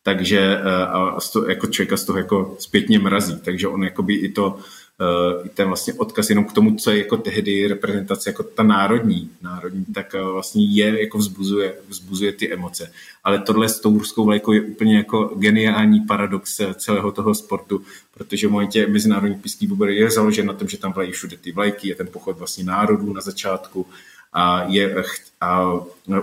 Takže eh, a z toho, jako člověka z toho jako zpětně mrazí. Takže on jakoby i to ten vlastně odkaz jenom k tomu, co je jako tehdy reprezentace jako ta národní, národní tak uh, vlastně je, jako vzbuzuje, vzbuzuje ty emoce. Ale tohle s tou ruskou vlajkou je úplně jako geniální paradox eh, celého toho sportu, protože v momentě mezinárodní píský je založen na tom, že tam vlají všude ty vlajky, je ten pochod vlastně národů na začátku a, je, a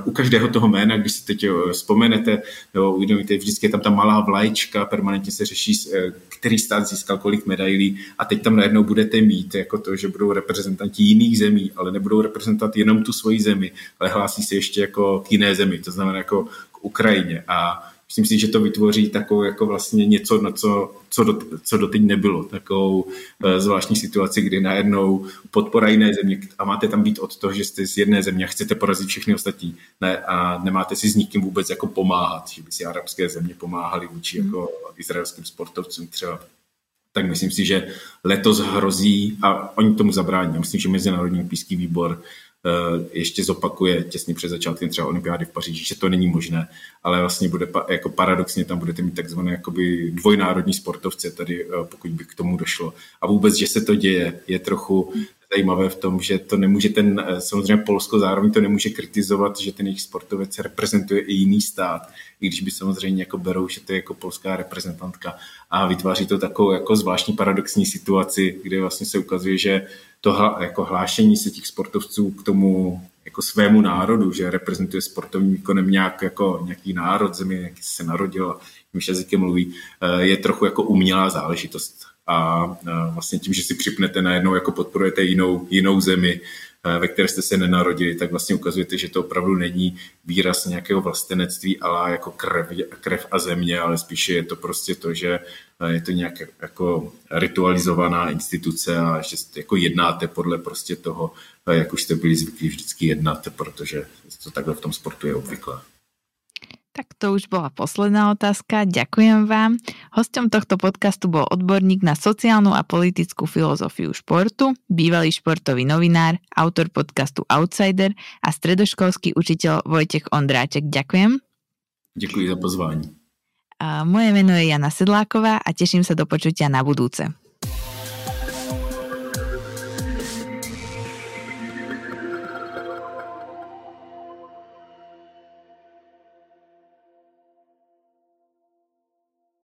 u každého toho jména, když si teď vzpomenete, nebo uvědomíte, vždycky je tam ta malá vlajčka, permanentně se řeší, eh, který stát získal kolik medailí. A teď tam najednou budete mít jako to, že budou reprezentanti jiných zemí, ale nebudou reprezentovat jenom tu svoji zemi, ale hlásí se ještě jako k jiné zemi, to znamená jako k Ukrajině. A myslím si, že to vytvoří takovou jako vlastně něco, na co, co, do, co doteď nebylo. Takovou uh, zvláštní situaci, kdy najednou podpora jiné země a máte tam být od toho, že jste z jedné země a chcete porazit všechny ostatní ne, a nemáte si s nikým vůbec jako pomáhat, že by si arabské země pomáhali vůči mm. jako izraelským sportovcům třeba tak myslím si, že letos hrozí a oni tomu zabrání. Myslím, že Mezinárodní olympijský výbor Eh, ještě zopakuje těsně před začátkem třeba olympiády v Paříži, že to není možné, ale vlastně bude jako paradoxně tam budete mít takzvané jakoby dvojnárodní sportovce tady, eh, pokud by k tomu došlo. A vůbec, že se to děje, je trochu zajímavé v tom, že to nemůže ten, eh, samozřejmě Polsko zároveň to nemůže kritizovat, že ten jejich sportovec reprezentuje i jiný stát, i když by samozřejmě jako berou, že to je jako polská reprezentantka a vytváří to takovou jako zvláštní paradoxní situaci, kde vlastně se ukazuje, že to jako hlášení se těch sportovců k tomu jako svému národu, že reprezentuje sportovním výkonem nějak jako nějaký národ země, jaký se narodil, jakým jazykem mluví, eh, je trochu jako umělá záležitost. A vlastně tím, že si připnete najednou, jako podporujete jinou, jinou zemi, Eh, ve které jste se nenarodili, tak vlastně ukazujete, že to opravdu není výraz nějakého vlastenectví, ale jako krev, krev a země, ale spíše je to prostě to, že eh, je to nějak jako ritualizovaná instituce a že jako jednáte podle prostě toho, eh, jak už jste byli zvyklí vždycky jednat, protože to takhle v tom sportu je obvyklé. Tak to už bola posledná otázka. Ďakujem vám. Hostom tohto podcastu bol odborník na sociálnu a politickú filozofiu športu, bývalý športový novinár, autor podcastu Outsider a stredoškolský učiteľ Vojtech Ondráček. Ďakujem. Ďakujem za pozvání. A moje meno je Jana Sedláková a teším sa do počutia na budúce.